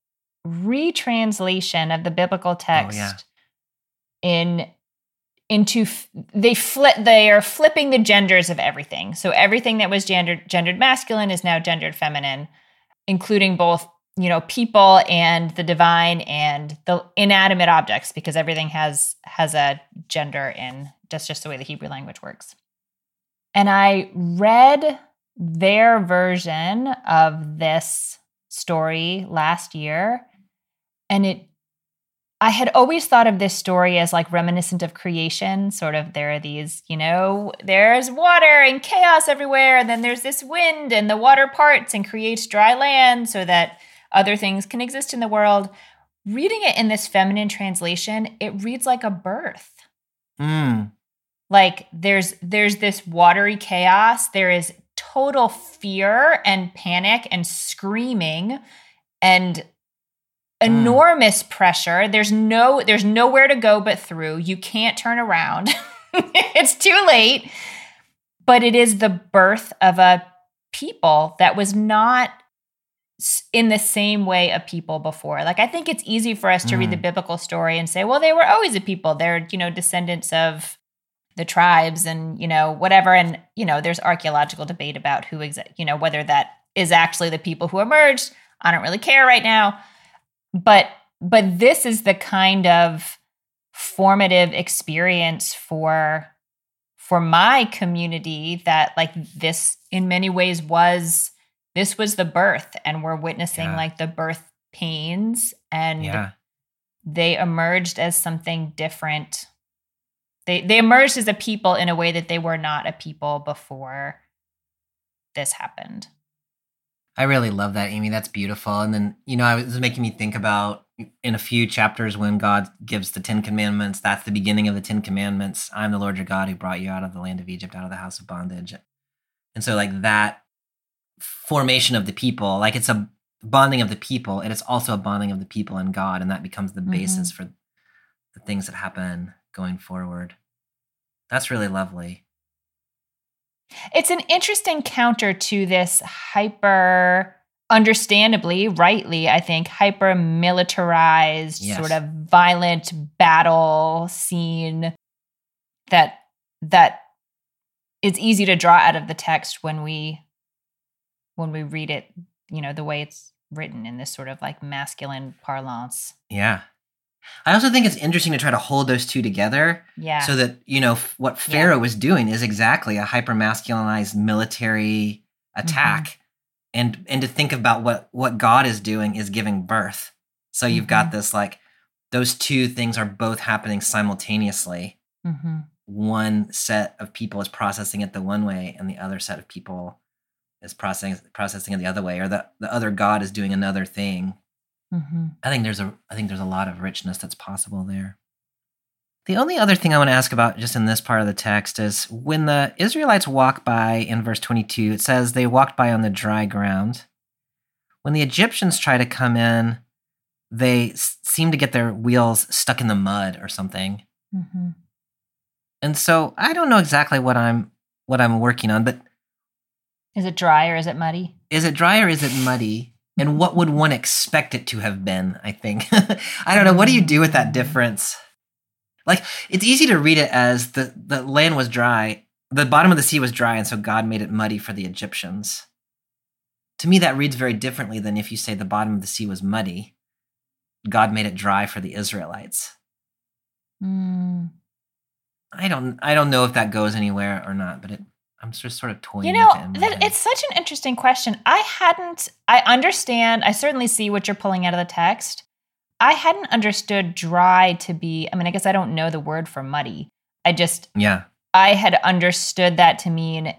retranslation of the biblical oh, text yeah. in into f- they flip they are flipping the genders of everything. So everything that was gendered gendered masculine is now gendered feminine, including both you know people and the divine and the inanimate objects because everything has has a gender in that's just the way the Hebrew language works. And I read their version of this story last year and it I had always thought of this story as like reminiscent of creation. Sort of, there are these, you know, there's water and chaos everywhere, and then there's this wind, and the water parts and creates dry land so that other things can exist in the world. Reading it in this feminine translation, it reads like a birth. Mm. Like there's there's this watery chaos. There is total fear and panic and screaming and enormous pressure there's no there's nowhere to go but through you can't turn around it's too late but it is the birth of a people that was not in the same way of people before. Like i think it's easy for us to read the Mm. biblical story and say well they were always a people. They're you know descendants of the tribes and you know whatever. And you know there's archaeological debate about who exa- you know whether that is actually the people who emerged. I don't really care right now. But but this is the kind of formative experience for for my community that like this in many ways was this was the birth and we're witnessing Yeah. like the birth pains and Yeah. they emerged as something different they they emerged as a people in a way that they were not a people before this happened I really love that, Amy. That's beautiful. And then, you know, I was making me think about in a few chapters when God gives the Ten Commandments. That's the beginning of the Ten Commandments. I'm the Lord your God who brought you out of the land of Egypt, out of the house of bondage. And so, like that formation of the people, like it's a bonding of the people, and it's also a bonding of the people and God, and that becomes the mm-hmm. basis for the things that happen going forward. That's really lovely. It's an interesting counter to this hyper, understandably, rightly, I think, hyper militarized, Yes. sort of violent battle scene that that is easy to draw out of the text when we when we read it, you know, the way it's written in this sort of like masculine parlance. Yeah. I also think it's interesting to try to hold those two together Yeah. so that, you know, f- what Yeah. Pharaoh was doing is exactly a hyper masculinized military attack. Mm-hmm. And and to think about what what God is doing is giving birth. So you've got Mm-hmm. this like those two things are both happening simultaneously. hmm One set of people is processing it the one way and the other set of people is processing processing it the other way or the, the other God is doing another thing hmm I think there's a I think there's a lot of richness that's possible there. The only other thing I want to ask about just in this part of the text is when the Israelites walk by in verse 22, it says they walked by on the dry ground. When the Egyptians try to come in, they s- seem to get their wheels stuck in the mud or something. hmm And so I don't know exactly what I'm what I'm working on, but Is it dry or is it muddy? is it dry or is it muddy? And what would one expect it to have been? I think. I don't know. What do you do with that difference? Like, it's easy to read it as the, the land was dry, the bottom of the sea was dry, and so God made it muddy for the Egyptians. To me, that reads very differently than if you say the bottom of the sea was muddy. God made it dry for the Israelites. Mm. I don't I don't know if that goes anywhere or not, but it I'm just sort of toying You know, with it. in that, it's such an interesting question. I hadn't, I understand, I certainly see what you're pulling out of the text. I hadn't understood dry to be, I mean, I guess I don't know the word for muddy. I just, yeah. I had understood that to mean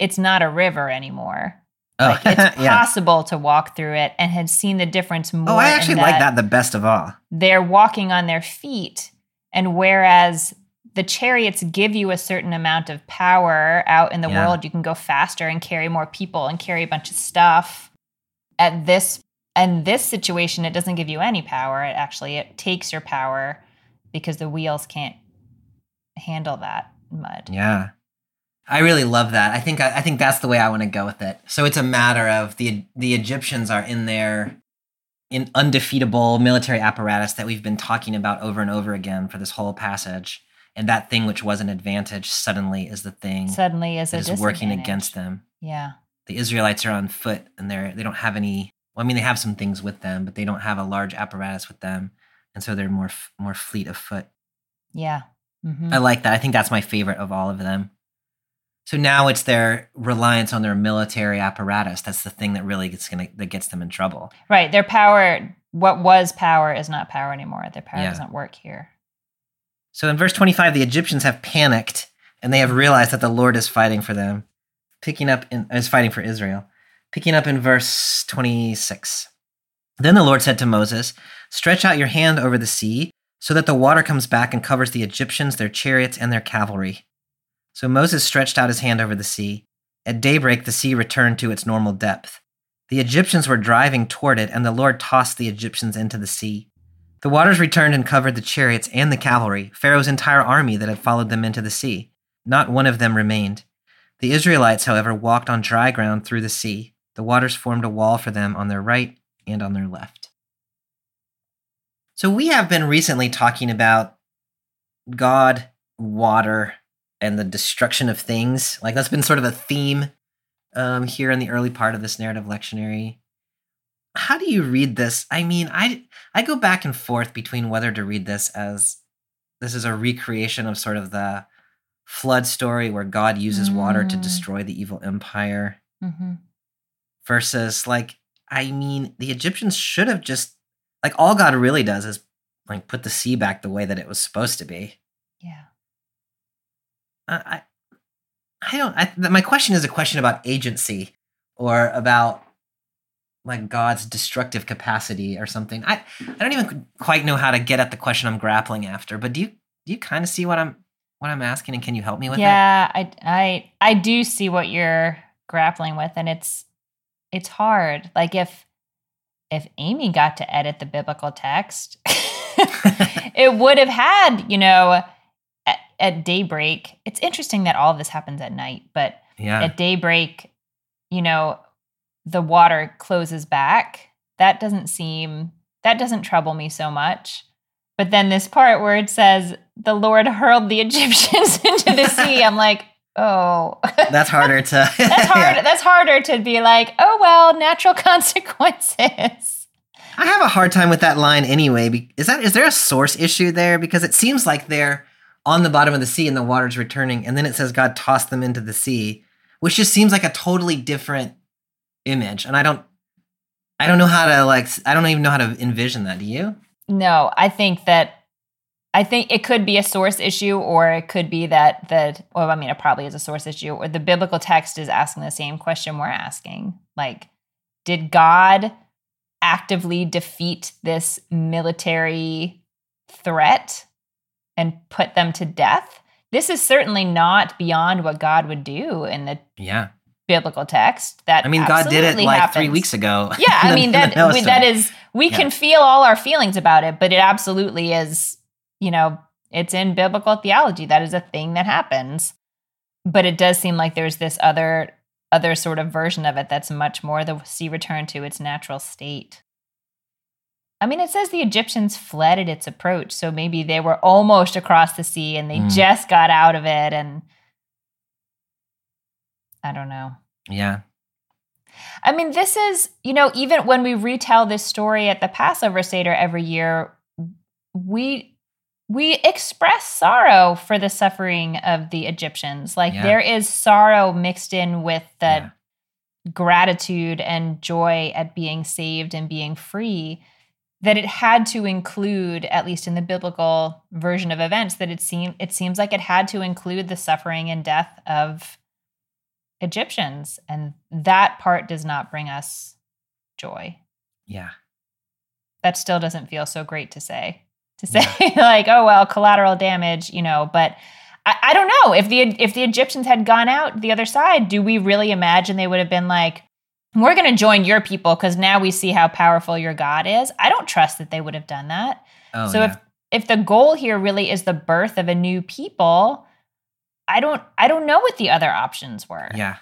it's not a river anymore. Oh, Like it's yeah. possible to walk through it and had seen the difference more. Oh, I actually like that the best of all. they're walking on their feet. And whereas the chariots give you a certain amount of power out in the Yeah. world, you can go faster and carry more people and carry a bunch of stuff. At this and this situation, it doesn't give you any power. It actually it takes your power because the wheels can't handle that mud. Yeah. I really love that. I think I, I think that's the way I want to go with it. So it's a matter of the the Egyptians are in their in undefeatable military apparatus that we've been talking about over and over again for this whole passage. And that thing which was an advantage suddenly is the thing Suddenly is is working against them. Yeah. The Israelites are on foot and they're they don't have any well, I mean they have some things with them, but they don't have a large apparatus with them. And so they're more more fleet of foot. Yeah. Mhm. I like that. I think that's my favorite of all of them. So now it's their reliance on their military apparatus. That's the thing that really gets gonna that gets them in trouble. Right. Their power, what was power, is not power anymore. Their power Yeah. doesn't work here. So in verse 25, the Egyptians have panicked and they have realized that the Lord is fighting for them. Picking up in is fighting for Israel. Picking up in verse 26. Then the Lord said to Moses, Stretch out your hand over the sea, so that the water comes back and covers the Egyptians, their chariots, and their cavalry. So Moses stretched out his hand over the sea. At daybreak, the sea returned to its normal depth. The Egyptians were driving toward it, and the Lord tossed the Egyptians into the sea. The waters returned and covered the chariots and the cavalry, Pharaoh's entire army that had followed them into the sea. Not one of them remained. The Israelites, however, walked on dry ground through the sea. The waters formed a wall for them on their right and on their left. So we have been recently talking about God, water, and the destruction of things. Like that's been sort of a theme um, here in the early part of this narrative lectionary. How do you read this? I mean, I I go back and forth between whether to read this as this is a recreation of sort of the flood story where God uses water to Mm. destroy the evil empire hmm versus like I mean the Egyptians should have just like all God really does is like put the sea back the way that it was supposed to be. Yeah. I I, I don't I, my question is a question about agency or about like God's destructive capacity or something. I I don't even quite know how to get at the question I'm grappling after. But do you do you kind of see what I'm what I'm asking, and can you help me with that? yeah, I I I do see what you're grappling with, and it's it's hard. Like if if Amy got to edit the biblical text, it would have had you know at, at daybreak. It's interesting that all of this happens at night, but Yeah. at daybreak, you know, the water closes back. That doesn't seem that doesn't trouble me so much. But then this part where it says the Lord hurled the Egyptians into the sea, I'm like, oh, That's harder to. that's hard. That's harder to be like, oh well, natural consequences. I have a hard time with that line anyway. Is that is there a source issue there? Because it seems like they're on the bottom of the sea and the water's returning, and then it says God tossed them into the sea, which just seems like a totally different image. And I don't, I don't know how to like. I don't even know how to envision that. Do you? No, I think that I think it could be a source issue, or it could be that that. Well, I mean, it probably is a source issue, or the biblical text is asking the same question we're asking. Like, did God actively defeat this military threat and put them to death? This is certainly not beyond what God would do in the Yeah. Biblical text. That I mean, God did it like three weeks ago. Yeah, I mean that we, that is we Yeah. can feel all our feelings about it, but it absolutely is, you know, it's in biblical theology. That is a thing that happens. But it does seem like there's this other other sort of version of it that's much more the sea returned to its natural state. I mean, it says the Egyptians fled at its approach, so maybe they were almost across the sea and they Mm. just got out of it and I don't know. Yeah. I mean, this is, you know, even when we retell this story at the Passover Seder every year, we we express sorrow for the suffering of the Egyptians. Like Yeah. there is sorrow mixed in with the Yeah. gratitude and joy at being saved and being free that it had to include at least in the biblical version of events that it seemed it seems like it had to include the suffering and death of Egyptians and that part does not bring us joy. Yeah. That still doesn't feel so great to say. To say like, oh well, collateral damage, you know, but I, I don't know if the if the Egyptians had gone out the other side, do we really imagine they would have been like, we're going to join your people because now we see how powerful your God is? I don't trust that they would have done that. Oh, so yeah. if if the goal here really is the birth of a new people, I don't I don't know what the other options were. yeah.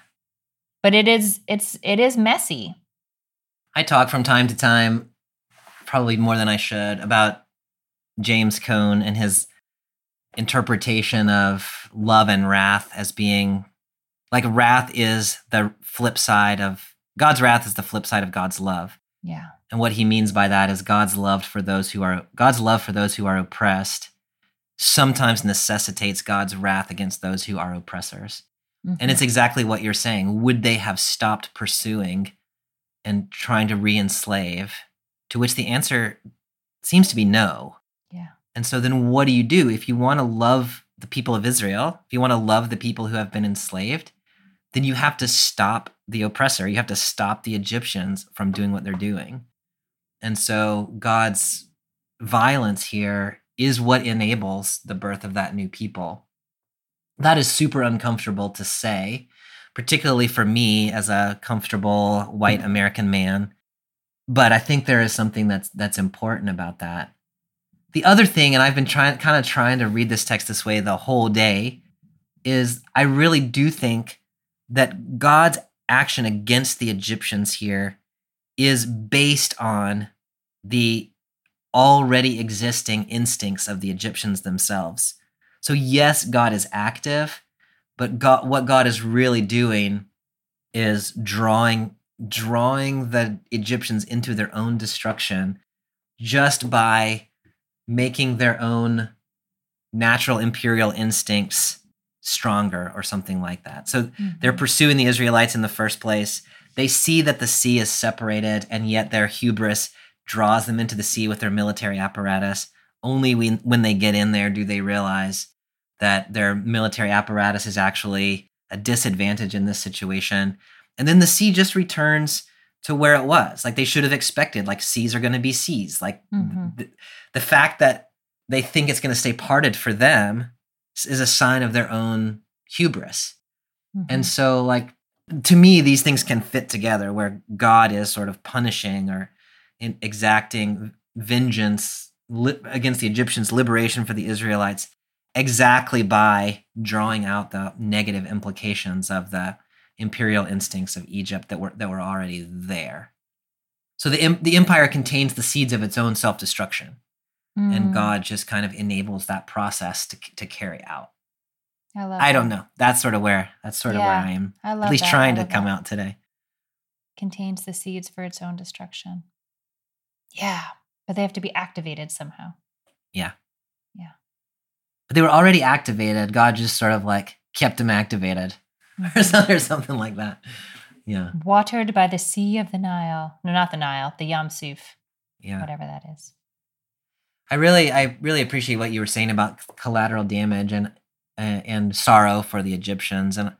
But it is it's it is messy. I talk from time to time, probably more than I should, about James Cone and his interpretation of love and wrath as being like wrath is the flip side of God's wrath is the flip side of God's love. Yeah. And what he means by that is God's love for those who are God's love for those who are oppressed sometimes necessitates God's wrath against those who are oppressors. And it's mm-hmm. exactly what you're saying. Would they have stopped pursuing and trying to re enslave? To which the answer seems to be no. Yeah. And so then what do you do? If you want to love the people of Israel, if you want to love the people who have been enslaved, then you have to stop the oppressor. You have to stop the Egyptians from doing what they're doing. And so God's violence here is what enables the birth of that new people. That is super uncomfortable to say, particularly for me as a comfortable white American man. But I think there is something that's that's important about that. The other thing, and I've been trying kind of trying to read this text this way the whole day, is I really do think that God's action against the Egyptians here is based on the already existing instincts of the Egyptians themselves. So yes, God is active, but God, what God is really doing is drawing drawing the Egyptians into their own destruction just by making their own natural imperial instincts stronger or something like that. So they're mm-hmm. pursuing the Israelites in the first place. They see that the sea is separated, and yet their hubris draws them into the sea with their military apparatus. Only when, when they get in there do they realize that their military apparatus is actually a disadvantage in this situation. And then the sea just returns to where it was. Like they should have expected, like seas are going to be seas. Like Mhm. the, the fact that they think it's going to stay parted for them is a sign of their own hubris. And Mhm. so, like, to me, these things can fit together where God is sort of punishing or in exacting vengeance li- against the Egyptians, liberation for the Israelites, exactly by drawing out the negative implications of the imperial instincts of Egypt that were that were already there. So the the empire contains the seeds of its own self destruction, and Mm, God just kind of enables that process to to carry out. I love I don't that. know. That's sort of where that's sort of where I am. I love At least that. trying to come that. out today. Contains the seeds for its own destruction. Yeah, but they have to be activated somehow. Yeah. Yeah. But they were already activated. God just sort of like kept them activated or something, or something like that. Yeah. Watered by the sea of the Nile. No, not the Nile, the Yam Suf, Yeah. whatever that is. I really, I really appreciate what you were saying about collateral damage and uh, and sorrow for the Egyptians. And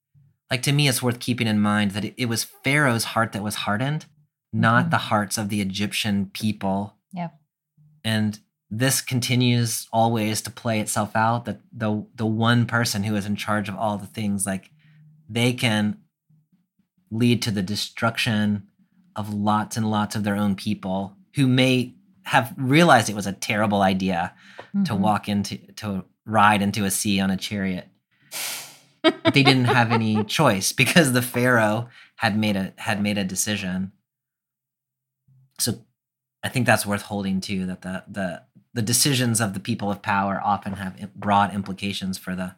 like to me, it's worth keeping in mind that it, it was Pharaoh's heart that was hardened, not Mhm. the hearts of the Egyptian people. Yep. And this continues always to play itself out. That the the one person who is in charge of all the things, like they can lead to the destruction of lots and lots of their own people who may have realized it was a terrible idea to Mhm. walk into to ride into a sea on a chariot but they didn't have any choice because the pharaoh had made a had made a decision so i think that's worth holding too that the the the decisions of the people of power often have broad implications for the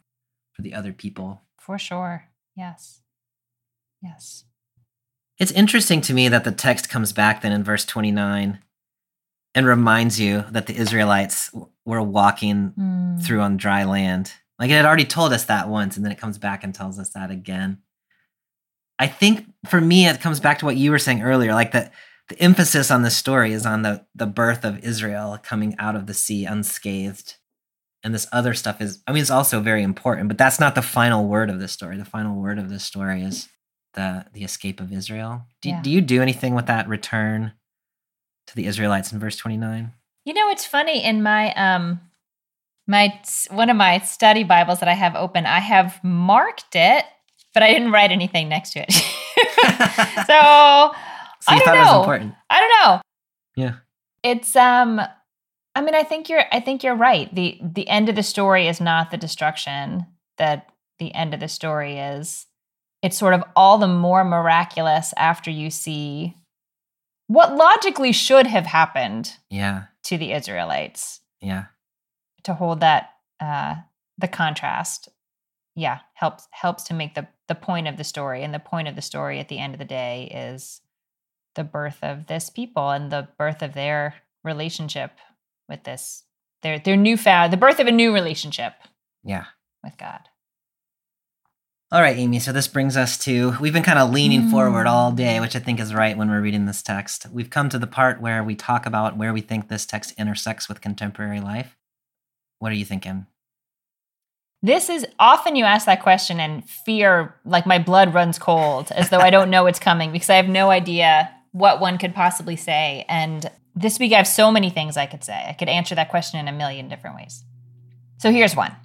for the other people For sure. Yes. Yes. It's interesting to me that the text comes back then in verse 29 and reminds you that the Israelites were walking Mm. through on dry land. Like it had already told us that once, and then it comes back and tells us that again. I think for me, it comes back to what you were saying earlier, like that the emphasis on the story is on the the birth of Israel coming out of the sea unscathed. And this other stuff is, I mean, it's also very important, but that's not the final word of this story. The final word of this story is the the escape of Israel. Do, Yeah. do you do anything with that return to the Israelites in verse 29? You know, it's funny in my um my one of my study Bibles that I have open, I have marked it, but I didn't write anything next to it. so So you don't thought it was know. important. I don't know. Yeah. It's um I mean I think you're I think you're right. The the end of the story is not the destruction that the end of the story is. It's sort of all the more miraculous after you see what logically should have happened Yeah. to the Israelites Yeah. to hold that uh the contrast yeah helps helps to make the the point of the story and the point of the story at the end of the day is the birth of this people and the birth of their relationship with this their their newfound the birth of a new relationship Yeah. with God All right, Amy. So this brings us to we've been kind of leaning forward all day, Mm. which I think is right when we're reading this text. We've come to the part where we talk about where we think this text intersects with contemporary life. What are you thinking? this is often you ask that question and fear like my blood runs cold as though I don't know what's coming because I have no idea what one could possibly say and this week I have so many things I could say. I could answer that question in a million different ways. So here's one.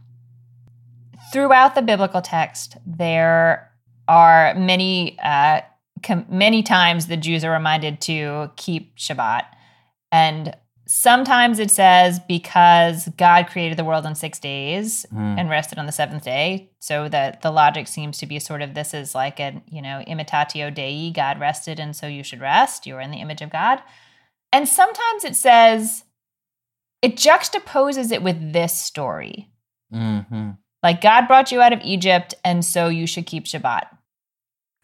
Throughout the biblical text, there are many, uh, com- many times the Jews are reminded to keep Shabbat, and sometimes it says because God created the world in six days Hmm. and rested on the seventh day. So that the logic seems to be sort of this is like a you know imitatio Dei, God rested, and so you should rest. You are in the image of God. And sometimes it says it juxtaposes it with this story. hmm Like God brought you out of Egypt, and so you should keep Shabbat.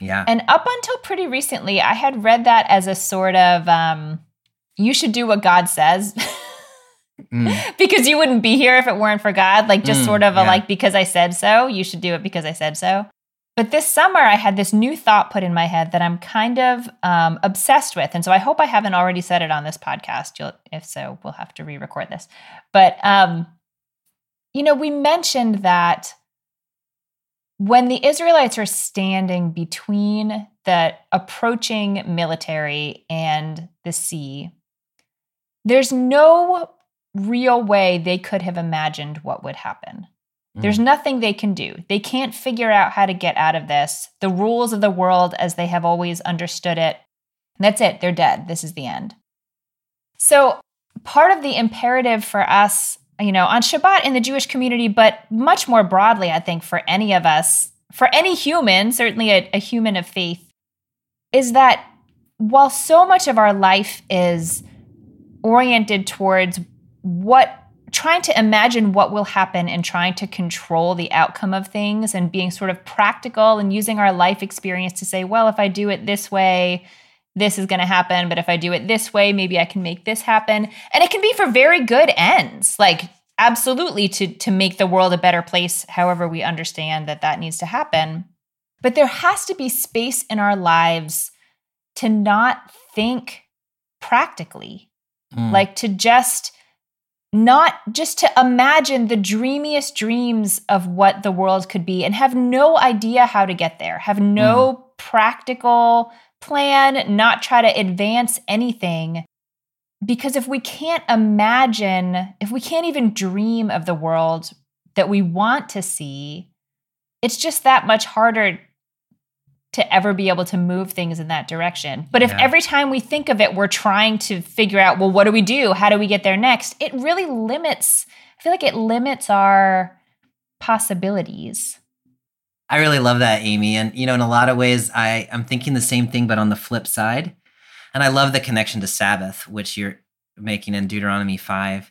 Yeah. And up until pretty recently, I had read that as a sort of um, you should do what God says. Mm. because you wouldn't be here if it weren't for God. Like just Mm, sort of a yeah. like because I said so, you should do it because I said so. But this summer, I had this new thought put in my head that I'm kind of um, obsessed with, and so I hope I haven't already said it on this podcast. You'll, if so, we'll have to re-record this. But um, you know, we mentioned that when the Israelites are standing between the approaching military and the sea, there's no real way they could have imagined what would happen. There's mm. nothing they can do. They can't figure out how to get out of this. The rules of the world as they have always understood it. That's it. They're dead. This is the end. So, part of the imperative for us, you know, on Shabbat in the Jewish community, but much more broadly, I think, for any of us, for any human, certainly a, a human of faith, is that while so much of our life is oriented towards what trying to imagine what will happen and trying to control the outcome of things and being sort of practical and using our life experience to say, well, if I do it this way, this is going to happen. But if I do it this way, maybe I can make this happen. And it can be for very good ends, like absolutely to, to make the world a better place, however we understand that that needs to happen. But there has to be space in our lives to not think practically, Mm. like to just not just to imagine the dreamiest dreams of what the world could be and have no idea how to get there, have no practical plan, not try to advance anything. Because if we can't imagine, if we can't even dream of the world that we want to see, it's just that much harder to ever be able to move things in that direction. But if Yeah. every time we think of it, we're trying to figure out, well, what do we do? How do we get there next? It really limits, I feel like it limits our possibilities. I really love that, Amy. And you know, in a lot of ways, I I'm thinking the same thing, but on the flip side. And I love the connection to Sabbath, which you're making in Deuteronomy five.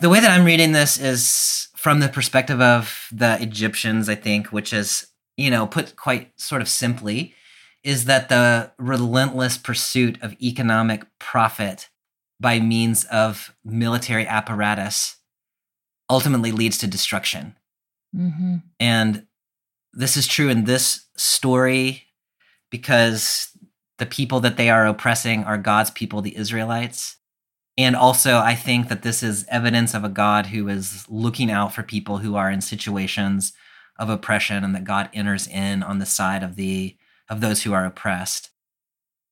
The way that I'm reading this is from the perspective of the Egyptians, I think, which is you know put quite sort of simply, is that the relentless pursuit of economic profit by means of military apparatus ultimately leads to destruction. Mm-hmm. And this is true in this story because the people that they are oppressing are God's people, the Israelites. And also, I think that this is evidence of a God who is looking out for people who are in situations of oppression and that God enters in on the side of the of those who are oppressed.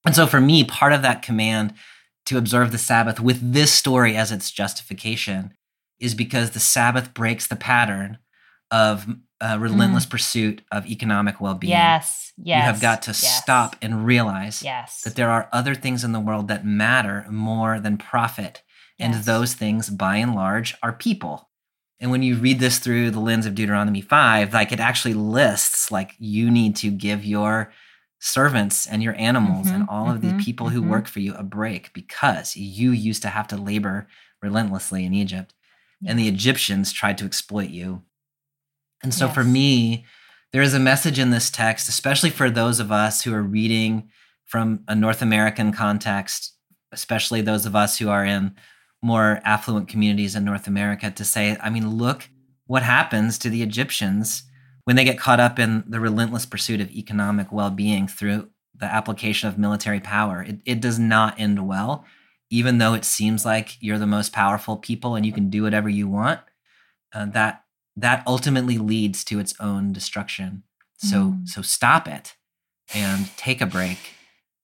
And so for me, part of that command to observe the Sabbath with this story as its justification is because the Sabbath breaks the pattern of uh, relentless pursuit of economic well-being. Yes, yes. you have got to yes, stop and realize Yes. that there are other things in the world that matter more than profit, and those things, by and large, are people. And when you read this through the lens of Deuteronomy five, like it actually lists like you need to give your servants and your animals and Mhm, all of mhm, the people who mhm. work for you a break because you used to have to labor relentlessly in Egypt and the Egyptians tried to exploit you. And so for me, there is a message in this text, especially for those of us who are reading from a North American context, especially those of us who are in more affluent communities in North America, to say, I mean, look what happens to the Egyptians when they get caught up in the relentless pursuit of economic well being through the application of military power. It, it does not end well, even though it seems like you're the most powerful people and you can do whatever you want. Uh, that that ultimately leads to its own destruction. So Mm. so stop it and take a break.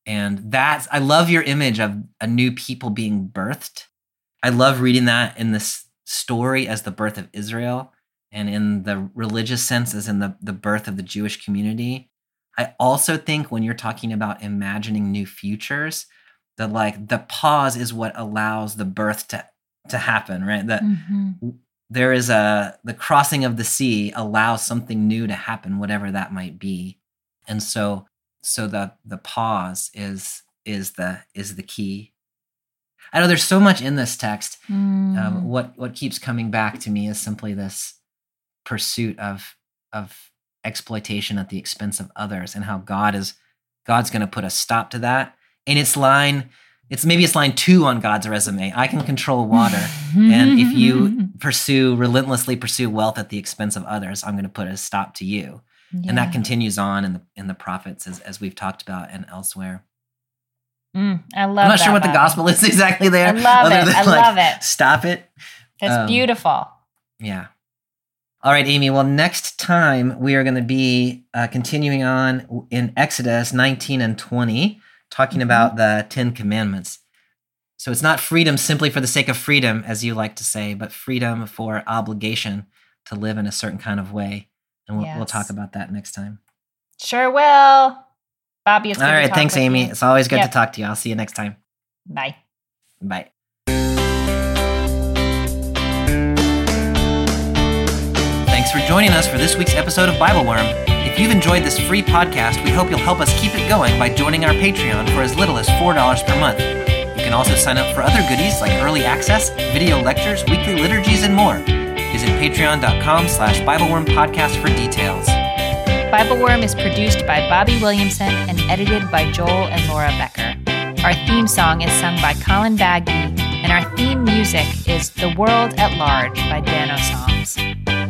And that's I love your image of a new people being birthed. I love reading that in this story as the birth of Israel and in the religious sense as in the, the birth of the Jewish community. I also think when you're talking about imagining new futures, that like the pause is what allows the birth to to happen, right? That Mhm. there is a the crossing of the sea allows something new to happen whatever that might be and so so the the pause is is the is the key i know there's so much in this text Mm. um, what what keeps coming back to me is simply this pursuit of of exploitation at the expense of others and how god is god's going to put a stop to that. And it's line it's maybe it's line two on god's resume. I can control water. And if you pursue relentlessly pursue wealth at the expense of others i'm going to put a stop to you. And that continues on in the in the prophets as, as we've talked about and elsewhere Mm, I love it. i'm not sure what the gospel is exactly there I love it. than, I like, love it. stop it That's um, beautiful. yeah All right, Amy. Well, next time we are going to be uh, continuing on in Exodus 19 and 20, talking Mhm. about the Ten Commandments. So it's not freedom simply for the sake of freedom, as you like to say, but freedom for obligation to live in a certain kind of way. And we'll, we'll talk about that next time. Sure will. Bobby, it's All talk Thanks, Amy. you. It's always good Yep. to talk to you. I'll see you next time. Bye. Bye. Thanks for joining us for this week's episode of Bible Worm. If you've enjoyed this free podcast, we hope you'll help us keep it going by joining our Patreon for as little as $4 per month. You can also sign up for other goodies like early access, video lectures, weekly liturgies, and more. Visit patreon.com slash Bibleworm podcast for details. Bible Worm is produced by Bobby Williamson and edited by Joel and Laura Becker. Our theme song is sung by Colin Bagby, and our theme music is The World at Large by Dano Songs.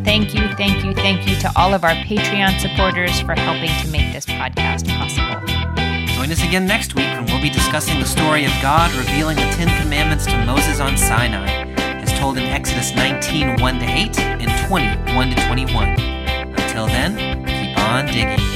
Thank you, thank you, thank you to all of our Patreon supporters for helping to make this podcast possible. Join us again next week when we'll be discussing the story of God revealing the Ten Commandments to Moses on Sinai, as told in Exodus 19 1 to 8 and 20 1 to 21. Until then, on digging.